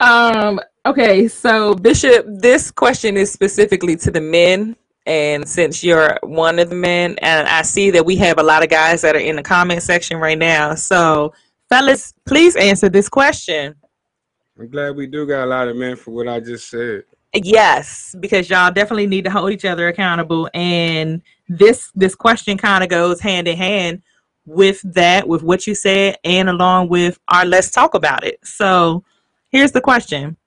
um, okay, so Bishop, this question is specifically to the men. And since you're one of the men, and I see that we have a lot of guys that are in the comment section right now. So, fellas, please answer this question. I'm glad we do got a lot of men for what I just said. Yes, because y'all definitely need to hold each other accountable, and this this question kind of goes hand in hand with that, with what you said, and along with our let's talk about it. So, here's the question: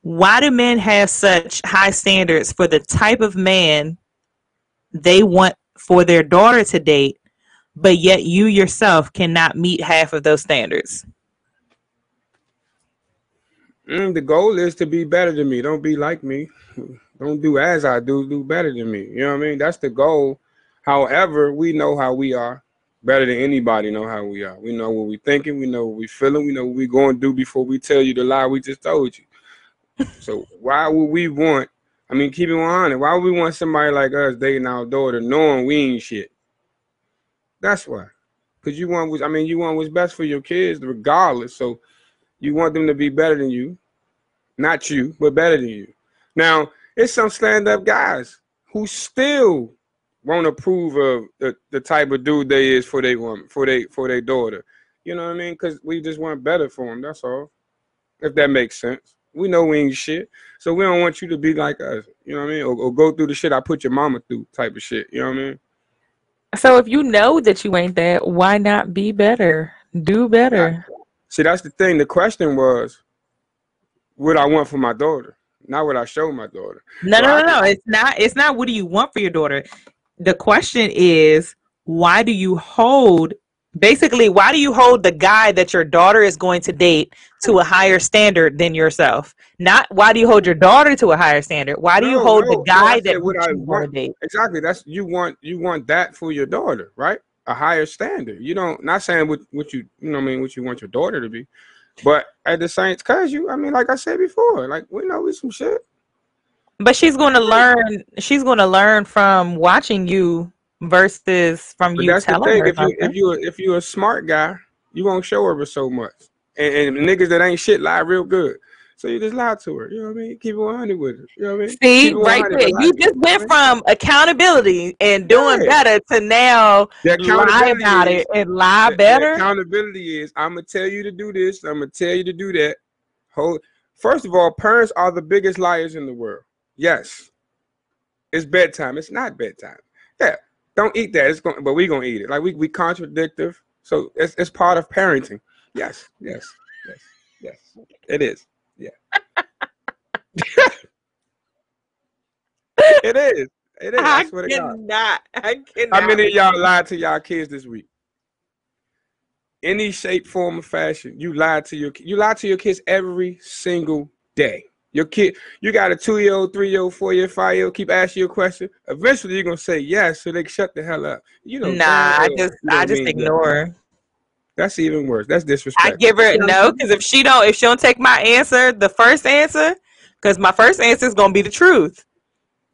Why do men have such high standards for the type of man they want for their daughter to date, but yet you yourself cannot meet half of those standards? Mm, the goal is to be better than me. Don't be like me. Don't do as I do. Do better than me. You know what I mean? That's the goal. However, we know how we are better than anybody know how we are. We know what we're thinking. We know what we're feeling. We know what we're going to do before we tell you the lie we just told you. so why would we want? I mean, keep it 100. Why would we want somebody like us dating our daughter knowing we ain't shit? That's why. Cause you want I mean, you want what's best for your kids, regardless. So you want them to be better than you, not you, but better than you. Now, it's some stand-up guys who still won't approve of the, the type of dude they is for their woman, for they for their daughter. You know what I mean? Because we just want better for them. That's all. If that makes sense. We know we ain't shit, so we don't want you to be like us. You know what I mean? Or, or go through the shit I put your mama through, type of shit. You know what I mean? So, if you know that you ain't that, why not be better? Do better. See, that's the thing. The question was, what I want for my daughter, not what I show my daughter. No, So no, I- no, no. It's not. It's not. What do you want for your daughter? The question is, why do you hold? Basically, why do you hold the guy that your daughter is going to date to a higher standard than yourself? Not why do you hold your daughter to a higher standard? Why do you hold no, the guy said that what you I want to date? Exactly. That's you want. You want that for your daughter, right? A higher standard. You don't. Not saying what what you you know. what I mean, what you want your daughter to be, but at the same, cause you. I mean, like I said before, like we know we some shit. But she's going to learn. She's going to learn from watching you versus from But you that's the telling thing. her If you if you if you're a smart guy, you won't show her so much. And, and niggas that ain't shit lie real good. So you just lie to her. You know what I mean? Keep it 100 with her. You know what I mean? See, right there, you just went from accountability and doing Yeah. better to now The lie about is- it and lie the- the better. accountability is I'm gonna tell you to do this. I'm gonna tell you to do that. Hold. First of all, parents are the biggest liars in the world. Yes, it's bedtime. It's not bedtime. Yeah, don't eat that. It's going, but we gonna eat it. Like we we contradictive. So it's it's part of parenting. Yes, yes, yes, yes. It is. Yeah. it is. It is. I, I swear to God. cannot. I cannot. How many of y'all lied to y'all kids this week? Any shape, form, or fashion, you lied to your you lie to your kids every single day. Your kid, you got a two-year-old, three-year-old, four-year, five-year-old, keep asking you a question. Eventually, you're gonna say yes, so they can shut the hell up. You know, Nah, I just I just ignore. That's even worse. That's disrespect. I give her no because if she don't if she don't take my answer, the first answer, because my first answer is gonna be the truth.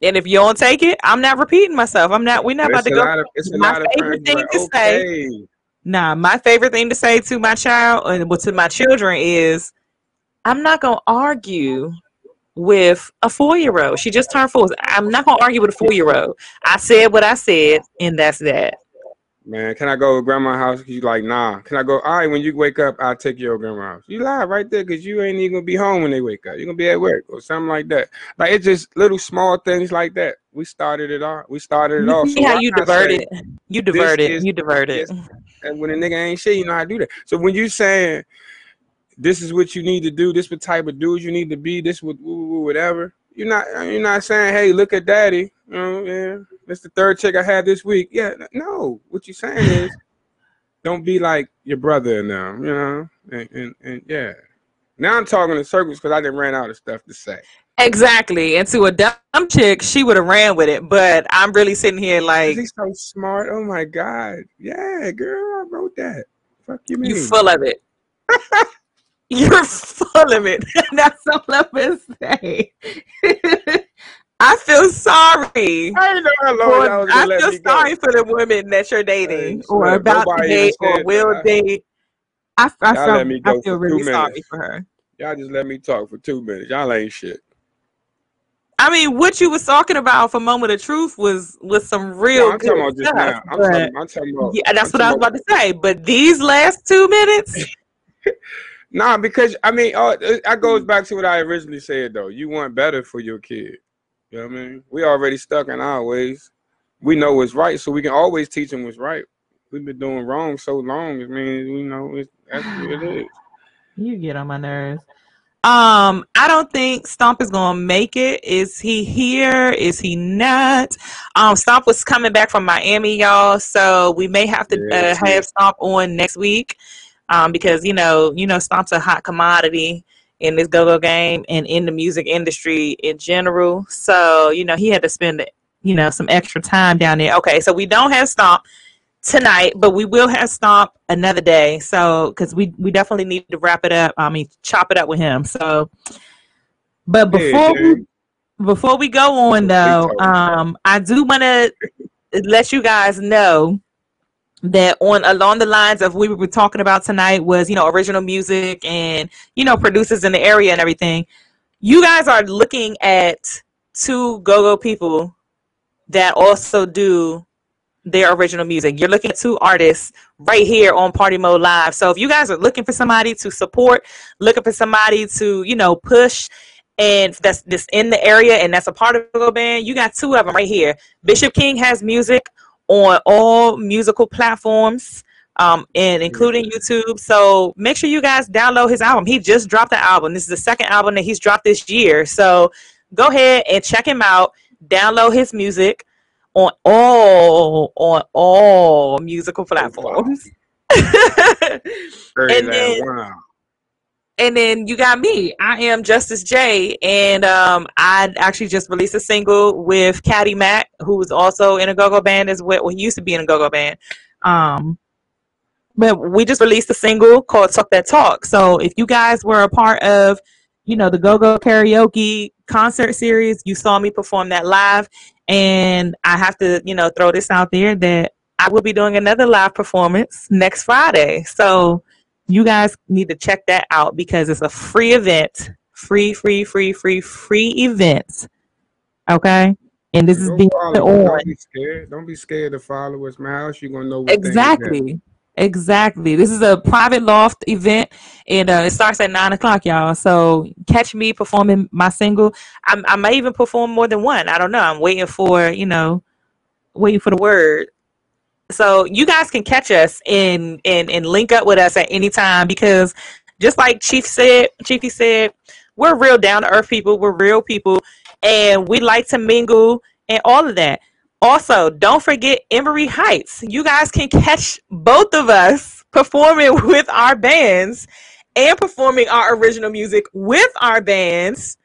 And if you don't take it, I'm not repeating myself. I'm not. We're not about It's to a go. lot of- it's a my lot favorite parents thing like, to say. Nah, my favorite thing to say to my child and well, to my children is, I'm not gonna argue with a four year old. She just turned four. I'm not gonna argue with a four year old. I said what I said, and that's that. Man, can I go to grandma's house? You like, nah. Can I go? All right, when you wake up, I'll take you to grandma's house. You lie right there because you ain't even gonna be home when they wake up. You're gonna be at work or something like that. Like it's just little small things like that. We started it off. We started it You off. see how you diverted? You diverted. You diverted. And when a nigga ain't shit, you know how to do that. So when you saying this is what you need to do, this what type of dude you need to be, this what whatever. You're not you're not saying, hey, look at daddy. You know, yeah, that's the third chick I had this week. Yeah, no. What you saying is don't be like your brother now, you know? And and, and yeah. Now I'm talking in circles because I didn't ran out of stuff to say. Exactly. And to a dumb chick, she would have ran with it. But I'm really sitting here like He's so smart. Oh my God. Yeah, girl, I wrote that. Fuck you mean? you full of it. You're full of it. That's all I'm gonna say. I feel sorry. I know how long for- I let feel me go. sorry for the women that you're dating or about to date or will that. date. I, I, Y'all feel, I feel really sorry minutes. for her. Y'all just let me talk for two minutes. Y'all ain't shit. I mean, what you was talking about for moment of truth was was some No, real I'm good talking about just now. I'm but talking, I'm talking about. yeah, that's I'm what I was talking about to say. But these last two minutes, Nah, because I mean, oh, it, goes mm. back to what I originally said though. You want better for your kid. You know what I mean? We already stuck in our ways. We know what's right, so we can always teach them what's right. We've been doing wrong so long. I mean, we know it's, that's what it is. you get on my nerves. Um, I don't think Stomp is gonna make it. Is he here? Is he not? Um, Stomp was coming back from Miami, y'all. So we may have to Yeah, uh, have Stomp on next week. Um, because you know, you know, Stomp's a hot commodity in this go-go game and in the music industry in general. So you know, he had to spend you know some extra time down there. Okay, so we don't have Stomp tonight, but we will have Stomp another day. So because we we definitely need to wrap it up. I mean, chop it up with him. So, but before we before we go on though, um, I do want to let you guys know that on along the lines of we were talking about tonight was you know original music and you know producers in the area and everything. You guys are looking at two go-go people that also do their original music. You're looking at two artists right here on Party Mode Live. So if you guys are looking for somebody to support, looking for somebody to, you know, push and that's this in the area and that's a part of the band, you got two of them right here. Bishop King has music on all musical platforms. Um, and including YouTube. So make sure you guys download his album. He just dropped the album. This is the second album that he's dropped this year. So go ahead and check him out. Download his music on all on all musical platforms. Crazy And then- wow. And then you got me. I am Justice J, and um, I actually just released a single with Caddy Mac, who was also in a go-go band as well. well he used to be in a go-go band. Um, but we just released a single called "Talk That Talk." So if you guys were a part of, you know, the Go-Go Karaoke concert series, you saw me perform that live, and I have to, you know, throw this out there that I will be doing another live performance next Friday. So you guys need to check that out because it's a free event. Free, free, free, free, free event. Okay? And this is being follow put us. on. Don't be scared. Don't be scared to follow us, man. How else you gonna know what Exactly. Exactly. This is a private loft event, and uh, it starts at nine o'clock, y'all. So catch me performing my single. I, I may even perform more than one. I don't know. I'm waiting for you know, waiting for the word. So you guys can catch us and and and link up with us at any time because just like Chief said, Chiefy said, we're real down to earth people. We're real people, and we like to mingle and all of that. Also, don't forget Emery Heights. You guys can catch both of us performing with our bands and performing our original music with our bands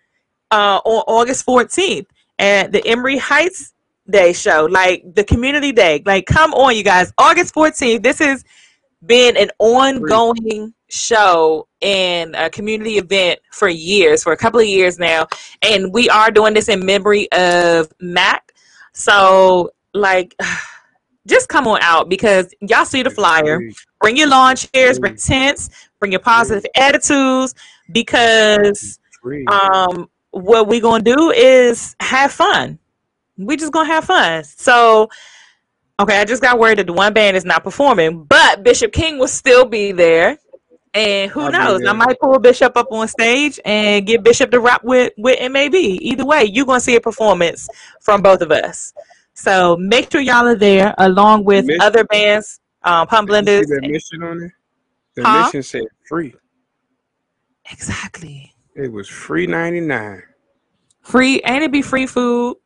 uh, on August 14th at the Emery Heights Day show, like the community day. Like, come on, you guys. August 14th. This has been an ongoing show and a community event for years, for a couple of years now. And we are doing this in memory of Mac. So, like, just come on out because y'all see the flyer. Bring your lawn chairs, bring tents, bring your positive attitudes because um, what we're gonna do is have fun. We just gonna have fun. So, okay, I just got word that the one band is not performing, but Bishop King will still be there. And who I'll knows? I might pull Bishop up on stage and get Bishop to rap with with MAB. Either way, you're gonna see a performance from both of us. So make sure y'all are there along with other bands, um, Pump Blenders. that mission on it? The Huh? mission said free. Exactly. It was free ninety nine. Free, and it be free food.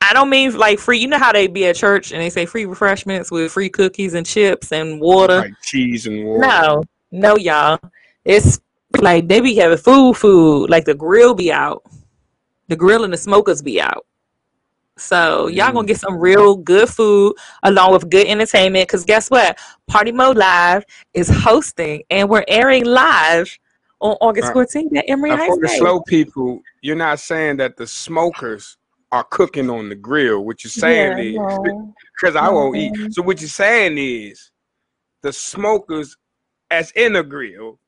I don't mean like free. You know how they be at church and they say free refreshments with free cookies and chips and water. Like cheese and water. No, no, y'all. It's like they be having food, food. Like the grill be out, the grill and the smokers be out. So y'all gonna mm. get some real good food along with good entertainment. Cause guess what? Party Mode Live is hosting, and we're airing live on August 14th at Emory High for the slow people, you're not saying that the smokers are cooking on the grill. What you're Yeah, saying is, no, because I won't eat. Mm-hmm. So what you're saying is, the smokers, as in the grill,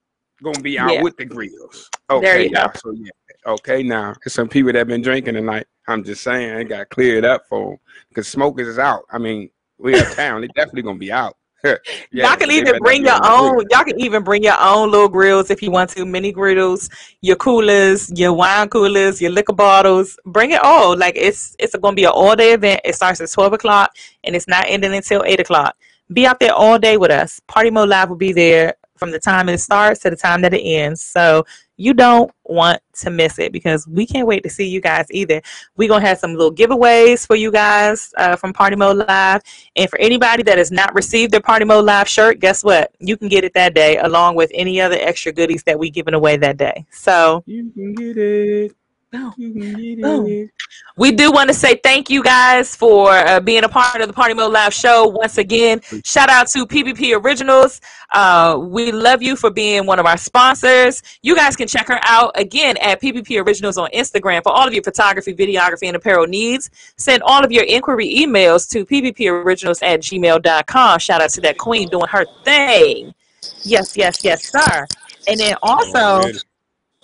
gonna be out Yeah. with the grills. There Okay, you go. now, so yeah, okay, now, some people that been drinking tonight, I'm just saying, I got cleared up for them because smokers is out. I mean, we uptown, they definitely gonna be out. yeah, y'all can even bring your own. Y'all can even bring your own little grills if you want to. Mini grills, your coolers, your wine coolers, your liquor bottles. Bring it all. Like it's it's going to be an all day event. It starts at twelve o'clock and it's not ending until eight o'clock. Be out there all day with us. Party Mode Live will be there from the time it starts to the time that it ends. So you don't want to miss it because we can't wait to see you guys either. We're gonna have some little giveaways for you guys uh, from Party Mode Live. And for anybody that has not received their Party Mode Live shirt, guess what? You can get it that day along with any other extra goodies that we're giving away that day. So You can get it. Boom. You can get Boom. we do want to say thank you guys for uh, being a part of the Party Mode Live show once again. Shout out to PPP Originals. Uh, we love you for being one of our sponsors. You guys can check her out again at PPP Originals on Instagram for all of your photography, videography, and apparel needs. Send all of your inquiry emails to pporiginals at gmail.com. Shout out to that queen doing her thing. Yes, yes, yes, sir. And then also, Already.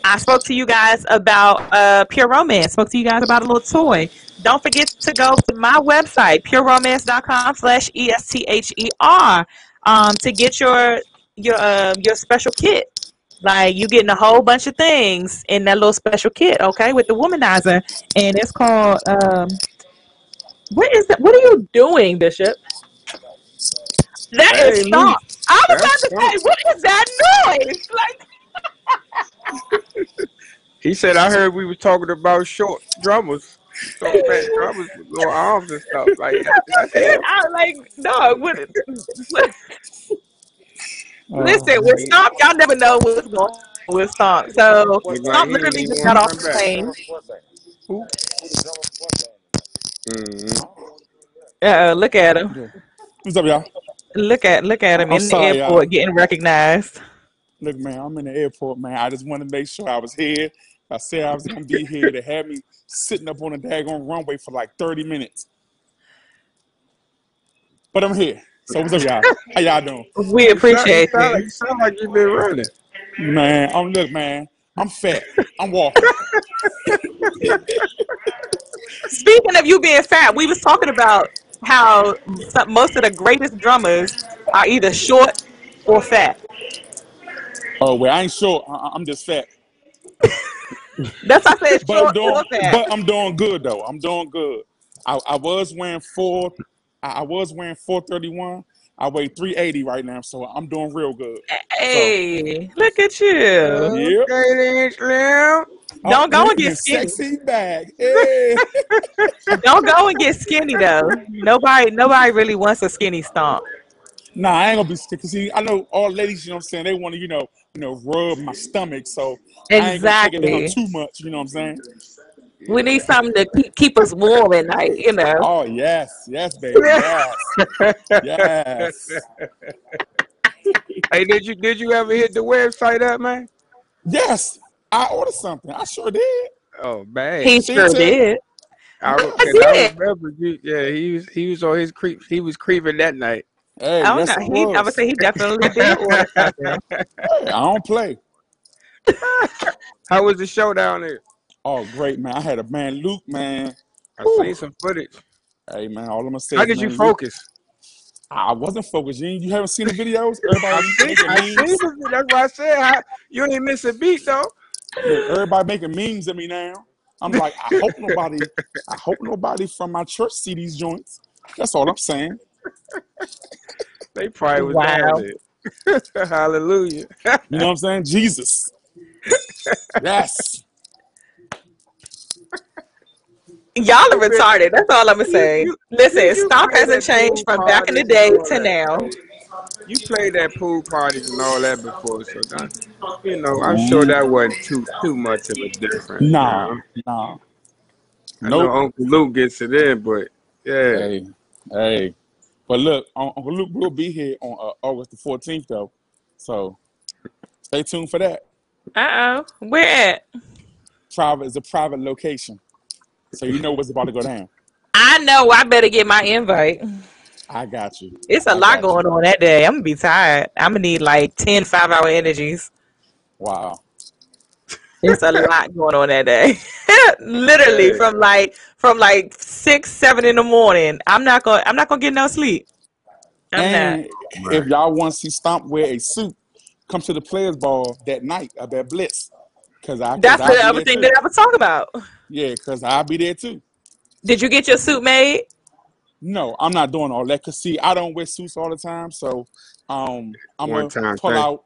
I spoke to you guys about uh, Pure Romance. Spoke to you guys about a little toy. Don't forget to go to my website, pureromance.com slash E-S-T-H-E-R um, to get your your uh, your special kit. Like you getting a whole bunch of things in that little special kit, okay, with the womanizer. And it's called um what is that? What are you doing, Bishop? That is Hey, stop. I was about to say, what is that noise? Like He said, I heard we were talking about short drummers, short fat drummers with little arms and stuff. Like, that's him. I like no. What, what, Oh, listen, with Stomp, y'all never know what's going on with Stomp. So Look like Stomp he literally ain't just want got to off come the back. plane. Who? Mm-hmm. Uh, look at him. What's up, y'all? Look at look at him I'm in the sorry, y'all. airport getting recognized. Look, man, I'm in the airport, man. I just wanted to make sure I was here. I said I was gonna be here. They had me sitting up on the daggone runway for like 30 minutes. But I'm here. So what's up, y'all? How y'all doing? We You sound, you appreciate sound you. you sound like you've been running. Man, I'm look, man. I'm fat. I'm walking. Speaking of you being fat, we was talking about how some, most of the greatest drummers are either short or fat. Oh, well, I ain't short. I- I'm just fat. That's why I said But I'm short doing, or fat. but I'm doing good though. I'm doing good. I, I was wearing four. I, I was wearing 431. I weigh 380 right now, so I'm doing real good. So, Hey, look at you. yep. Okay. Oh, Don't go and get skinny. sexy bag. Hey. Don't go and get skinny though. Nobody, nobody really wants a skinny stomp. Nah, I ain't gonna be skinny. See, I know all ladies, you know what I'm saying, they want to, you know, you know, rub my stomach, so I ain't gonna take it down Exactly. too much, you know what I'm saying? We need something to keep, keep us warm at night, you know. Oh yes, yes, baby, yes, yes. hey, did you did you ever hit the website up, man? Yes, I ordered something. I sure did. Oh, man, He See, sure did. I, re- I 'cause I remember you. Yeah, he was he was on his creep. He was creeping that night. Hey, Oh yes, no, I he. I would say he definitely did order something. Hey, I don't play. How was the show down there? Oh, great, man. I had a man, Luke, man. I Whew. seen some footage. Hey, man, all I'm gonna say How is, did you man, Luke. focus? I wasn't focused. You, you haven't seen the videos? I Everybody making I seen memes. the, that's why I said how, you ain't miss a beat though. Look, everybody making memes of me now. I'm like, I hope nobody, I hope nobody from my church see these joints. That's all I'm saying. They probably was down Wow. there. Hallelujah. You know what I'm saying? Jesus. Yes. Y'all are retarded. That's all I'm gonna say. you you Listen, you stomp hasn't changed from back in the day to that. now. You played that pool parties and all that before, so that, you know, I'm sure Mm, that wasn't too too much of a difference. Nah, Now nah. I know Uncle Luke gets it in, but yeah, Hey, hey. But look, Un- Uncle Luke will be here on uh, August the 14th, though. So stay tuned for that. Uh oh. Where at? Private is a private location, so you know what's about to go down. I know. I better get my invite. I got you. It's a I lot got you. going on that day. I'm gonna be tired. I'm gonna need like 10 five hour energies. Wow. It's a lot going on that day. Literally from like from like six, seven in the morning. I'm not gonna I'm not gonna get no sleep. I'm And not. if y'all want to see Stomp wear a suit, come to the Players Ball that night of that Blitz, cause I cause That's I'll the other thing too. that I was talking about. Yeah, cause I'll be there too. Did you get your suit made? No, I'm not doing all that. Cause see, I don't wear suits all the time, so um, I'm One gonna time pull thing. out.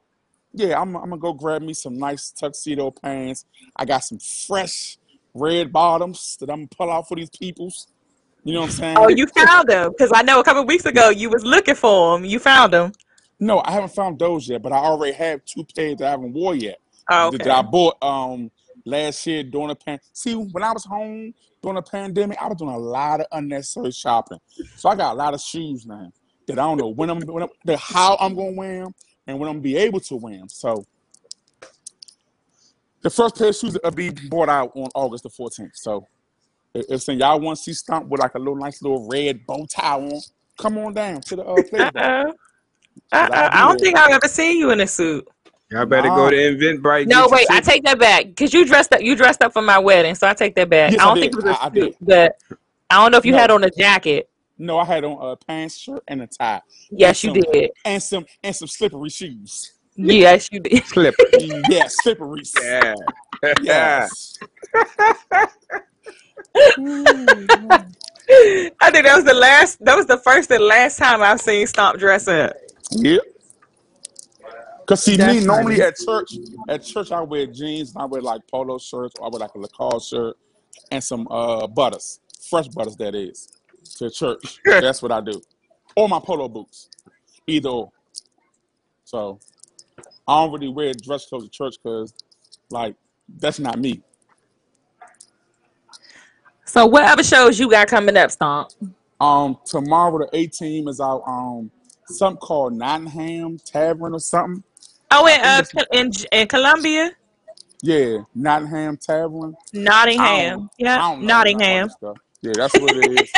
Yeah, I'm, I'm gonna go grab me some nice tuxedo pants. I got some fresh red bottoms that I'm gonna pull out for these peoples. You know what I'm saying? Oh, you found them because I know a couple weeks ago you was looking for them. You found them. No, I haven't found those yet, but I already have two pairs that I haven't wore yet. Oh, That, that I bought um last year during the pandemic. See, when I was home during the pandemic, I was doing a lot of unnecessary shopping. So I got a lot of shoes now that I don't know when I'm, when I'm the, how I'm gonna wear them and when I'm gonna be able to wear them. So the first pair of shoes will be bought out on August the 14th. So if, if some y'all want to see Stomp with like a little nice little red bow tie on, come on down to the uh, Uh Players Ball. oh. 'Cause Uh I'll oh. be I don't there. think I've ever seen you in a suit. Y'all better go Nah. to Eventbrite. No, Get your wait. I take that back because you dressed up. You dressed up for my wedding, so I take that back. Yes, I I don't think it was I, I a did. suit, but I don't know if you had on a jacket. no, I had on a pants, shirt, and a tie, and Yes, you some did. and some and some slippery shoes. Yes, you did. Slipper. Yes, slipperies. Yeah. Yes. I think that was the last. That was the first and last time I've seen Stomp dress up. Yep. Cause see, That's me normally funny. at church, at church I wear jeans and I wear like polo shirts, or I wear like a Lacoste shirt and some uh butters, fresh butters that is, to church. That's what I do, or my polo boots, either or. So I don't really wear dress clothes to church because, like, that's not me. So what other shows you got coming up, Stomp? Um, tomorrow the 18th is out. Um, something called Nottingham Tavern or something. Oh, in uh, in in Columbia, yeah, Nottingham Tavern. Nottingham. Yeah, don't know nothing about Nottingham. Yeah, that's what it is.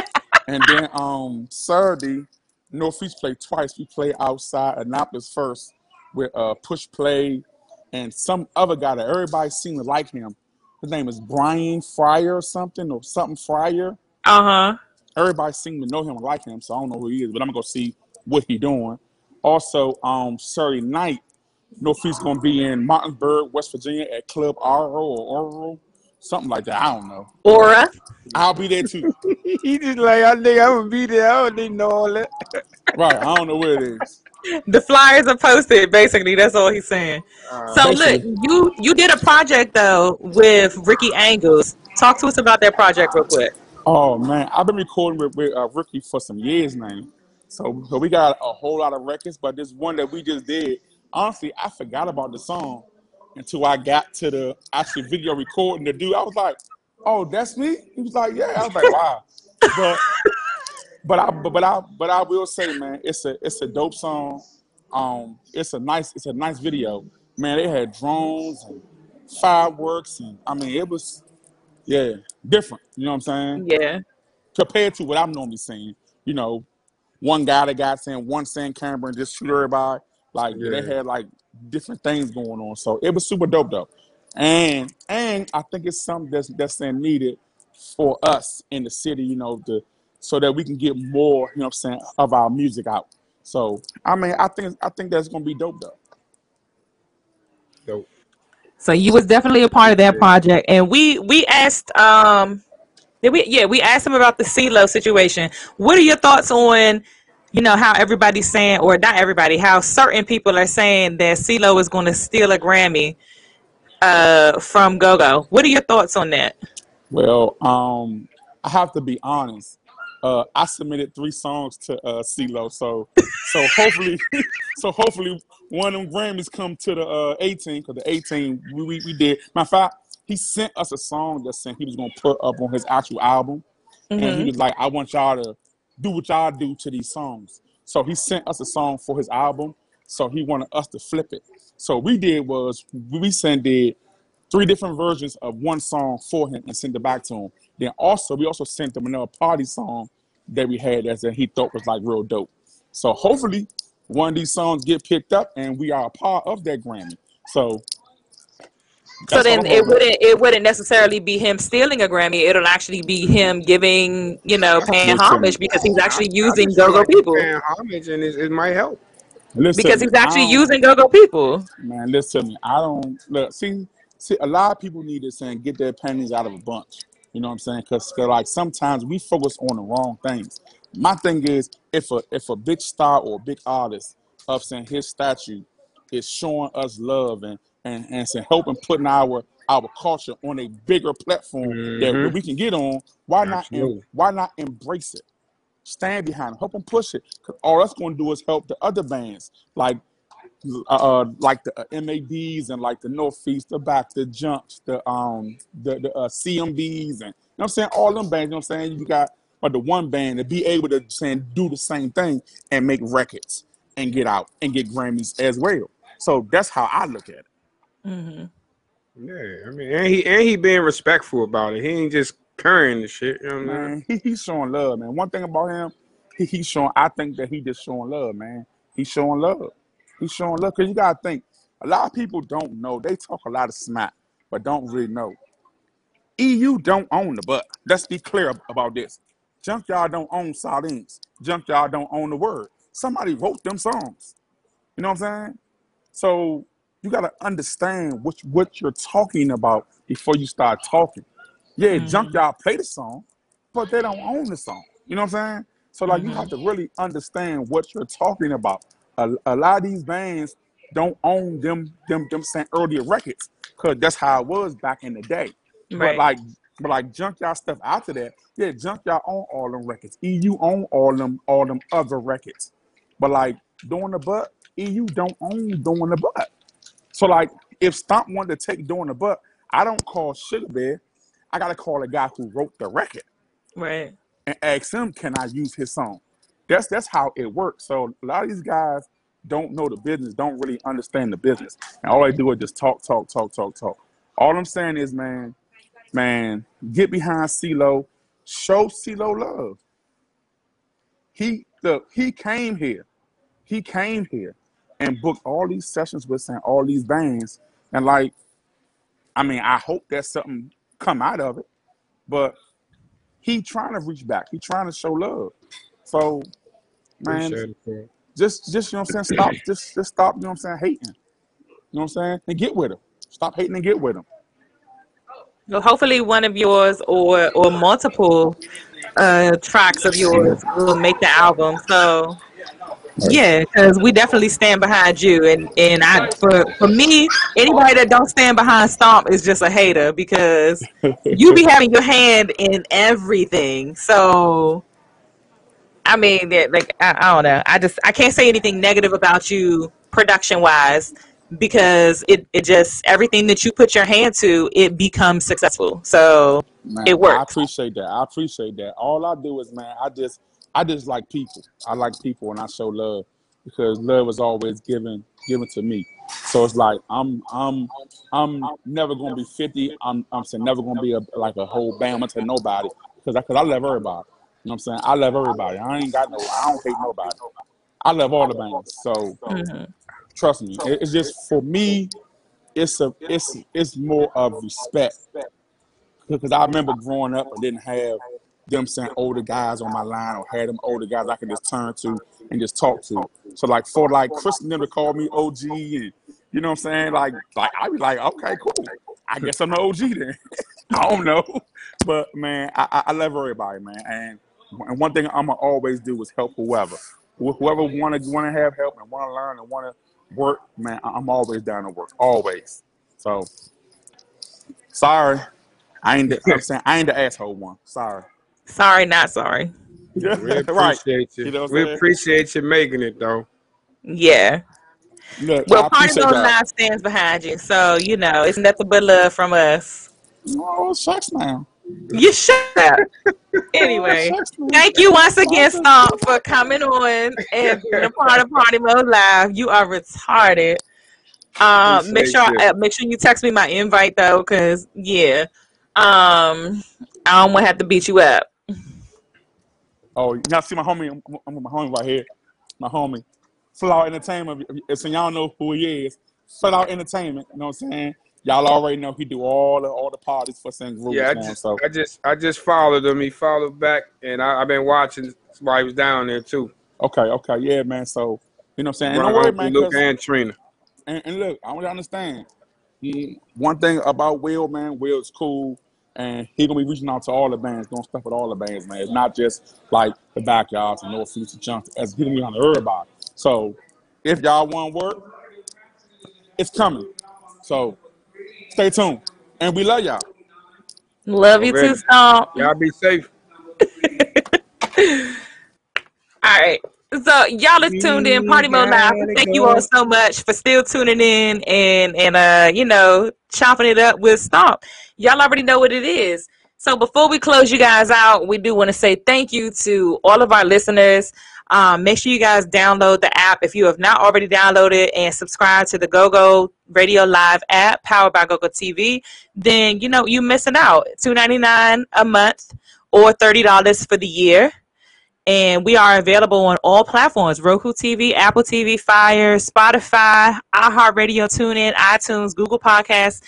and then um Saturday, Northeast play twice. We play outside Annapolis first with uh Push Play and some other guy that everybody seemed to like him. His name is Brian Fryer or something or something Fryer. Uh huh. Everybody seemed to know him and like him, so I don't know who he is, but I'm gonna go see what he doing. Also, um Saturday night, Northeast gonna be in Martinsburg, West Virginia at Club Oro or Oro, something like that. I don't know. But Aura. I'll be there too. he just like, I think I'm gonna be there. I don't need know all that. Right. I don't know where it is. The flyers are posted. Basically, that's all he's saying. Uh, So look, you you did a project though with Ricky Angles. Talk to us about that project real quick. Oh man, I've been recording with, with uh, Ricky for some years now. So, so we got a whole lot of records, but this one that we just did, honestly, I forgot about the song until I got to the actual video recording to do. I was like, "Oh, that's me." He was like, "Yeah." I was like, "Wow," but but I but, but I but I will say, man, it's a it's a dope song. Um, it's a nice it's a nice video. Man, they had drones and fireworks, and I mean, it was yeah different. You know what I'm saying? Yeah. compared to what I'm normally seeing. You know, one guy that got saying one sand camera and just shoot everybody. Like yeah, they had like different things going on. So it was super dope though. And and I think it's something that's that's needed for us in the city, you know, to so that we can get more, you know what I'm saying, of our music out. So I mean I think I think that's gonna be dope though. Dope. So you was definitely a part of that project, and we we asked um did we yeah we asked him about the CeeLo situation. What are your thoughts on you know how everybody's saying or not everybody how certain people are saying that CeeLo is going to steal a Grammy uh from GoGo. What are your thoughts on that? Well, um, I have to be honest. Uh, I submitted three songs to uh, CeeLo, so so hopefully, so hopefully one of them Grammys come to the uh, 18 because the 18 we, we we did. Matter of fact, he sent us a song that saying he was gonna put up on his actual album, and he Mhm. was like, "I want y'all to do what y'all do to these songs." So he sent us a song for his album, So he wanted us to flip it. So we did was we sent did three different versions of one song for him and sent it back to him. Then also we also sent him another party song that we had as that he thought was like real dope. So hopefully one of these songs get picked up and we are a part of that Grammy. So So then it wouldn't it wouldn't necessarily be him stealing a Grammy. It'll actually be him giving, you know, paying Listen, homage because he's actually I using go-go like people. paying homage and it, it might help. Because he's actually um, using go-go people. man, listen to me. I don't look see see a lot of people need to say get their pennies out of a bunch. You know what I'm saying? Because like sometimes we focus on the wrong things. My thing is if a if a big star or a big artist of saying his statue is showing us love and and and saying helping putting our our culture on a bigger platform that, that Mm-hmm. we can get on, why not why not embrace it? Stand behind it, help them push it. Cause all that's going to do is help the other bands like uh, uh, like the uh, MADs and like the Northeast, the back, the jumps, the um, the, the uh, CMBs, and you know what I'm saying, all them bands. You know what I'm saying, you got but the one band to be able to saying do the same thing and make records and get out and get Grammys as well. So that's how I look at it. hmm Yeah, I mean, and he and he being respectful about it. He ain't just currying the shit. You know what I mean? Man, he, he's showing love, man. One thing about him, he, he's showing. I think that he just showing love, man. He's showing love. He's showing love because you gotta think. A lot of people don't know. They talk a lot of smack, but don't really know. EU don't own the butt. Let's be clear ab- about this. Junkyard don't own sardines. Junkyard don't own the word. Somebody wrote them songs. You know what I'm saying? So you gotta understand what what you're talking about before you start talking. Yeah, hmm Junkyard play the song, but they don't own the song. You know what I'm saying? So like you hmm have to really understand what you're talking about. A, a lot of these bands don't own them them them saying earlier records because that's how it was back in the day. But Right. like but like Junkyard stuff after that, yeah, Junkyard own all them records. EU own all them all them other records. But like doing the butt, EU don't own doing the butt. So like if Stomp wanted to take doing the butt, I don't call Sugar Bear. I gotta call the guy who wrote the record Right. and ask him, can I use his song? That's that's how it works. So a lot of these guys don't know the business, don't really understand the business. And all they do is just talk, talk, talk, talk, talk. All I'm saying is, man, man, get behind CeeLo, show CeeLo love. He look, he came here. He came here and booked all these sessions with saying all these bands. And like, I mean, I hope that something come out of it. But he trying to reach back. He trying to show love. So, man, Appreciate it, bro. just just you know what I'm saying. Stop. Just just stop. You know what I'm saying. Hating. You know what I'm saying. And get with him. Stop hating and get with him. Well, hopefully one of yours or or multiple uh tracks of yours will make the album. So yeah, because we definitely stand behind you, and and I for for me, anybody that don't stand behind Stomp is just a hater because you be having your hand in everything. So I mean, that like I, I don't know. I just I can't say anything negative about you production wise because it it just everything that you put your hand to it becomes successful. So Man, it works I appreciate that. I appreciate that. All I do is, man, I just, I just like people. I like people, and I show love because love is always given, given to me. So it's like I'm, I'm, I'm never gonna be fifty. I'm, I'm saying never gonna be a, like a whole bama to nobody because I, cause I love everybody. You know what I'm saying? I love everybody. I ain't got no, I don't hate nobody. I love all the bands. So Mhm. trust me, it's just for me. It's a, it's, it's more of respect because I remember growing up and didn't have them saying older guys on my line or had them older guys I could just turn to and just talk to. So like for like Chris and them to call me OG and you know what I'm saying? Like like I'd be like, okay, cool. I guess I'm the OG then. I don't know. But man, I, I I love everybody, man. And and one thing I'm gonna always do is help whoever. Whoever wanna wanna have help and wanna learn and wanna work, man, I- I'm always down to work. Always. So sorry. I ain't the, I'm saying I ain't the asshole one. Sorry. Sorry, not sorry. We right. appreciate you. You know we saying? appreciate you making it though. Yeah. Look, Well, part of Mode that. Live stands behind you, so you know it's nothing but love from us. Oh, shucks, man. You shut up. Anyway, thank you once again, Stomp, for coming on and being a part of Party Mode Live. You are retarded. Um, make sure Appreciate you. uh, make sure you text me my invite though, cause yeah, um, I don't want to have to beat you up. Oh, y'all see my homie? I'm, I'm with my homie right here. My homie, Flow Entertainment. If, if so y'all know who he is, Flow Entertainment. You know what I'm saying? Y'all already know he do all the all the parties for St. Louis Yeah, I now. just, So I just, I just followed him. He followed back, and I, I've been watching while he was down there too. okay, okay, yeah, man. So you know what I'm saying? And don't worry, man, Luke and Trina. and, and look, I want you to understand. He, one thing about Will, man, Will's cool, and he gonna be reaching out to all the bands, doing stuff with all the bands, man. It's not just like the backyards and North Future Junk. As he gonna be on everybody. So if y'all want work, it's coming. So stay tuned, and we love y'all. Love you too, Stomp. Y'all be safe. All right. So y'all is tuned in Party Mode Live. Thank you all so much for still tuning in and and uh you know chopping it up with Stomp. Y'all already know what it is. So before we close you guys out, we do want to say thank you to all of our listeners. Um, make sure you guys download the app if you have not already downloaded and subscribe to the GoGo Radio Live app powered by GoGo TV. Then you know you're missing out. Two ninety nine a month or thirty dollars for the year and we are available on all platforms roku tv apple tv fire spotify iheartradio tunein itunes google podcasts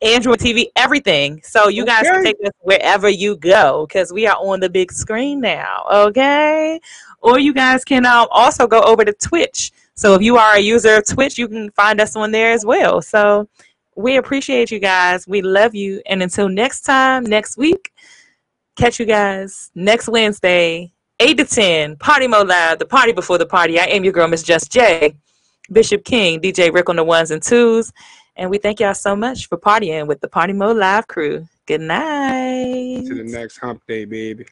android tv everything so you guys can take us wherever you go because we are on the big screen now okay or you guys can um, also go over to twitch so if you are a user of twitch you can find us on there as well so we appreciate you guys we love you and until next time next week catch you guys next wednesday 8 to 10, Party Mo Live, the party before the party. I am your girl, Miss Just J, Bishop King, DJ Rick on the ones and twos. And we thank y'all so much for partying with the Party Mo Live crew. Good night. To the next hump day, baby.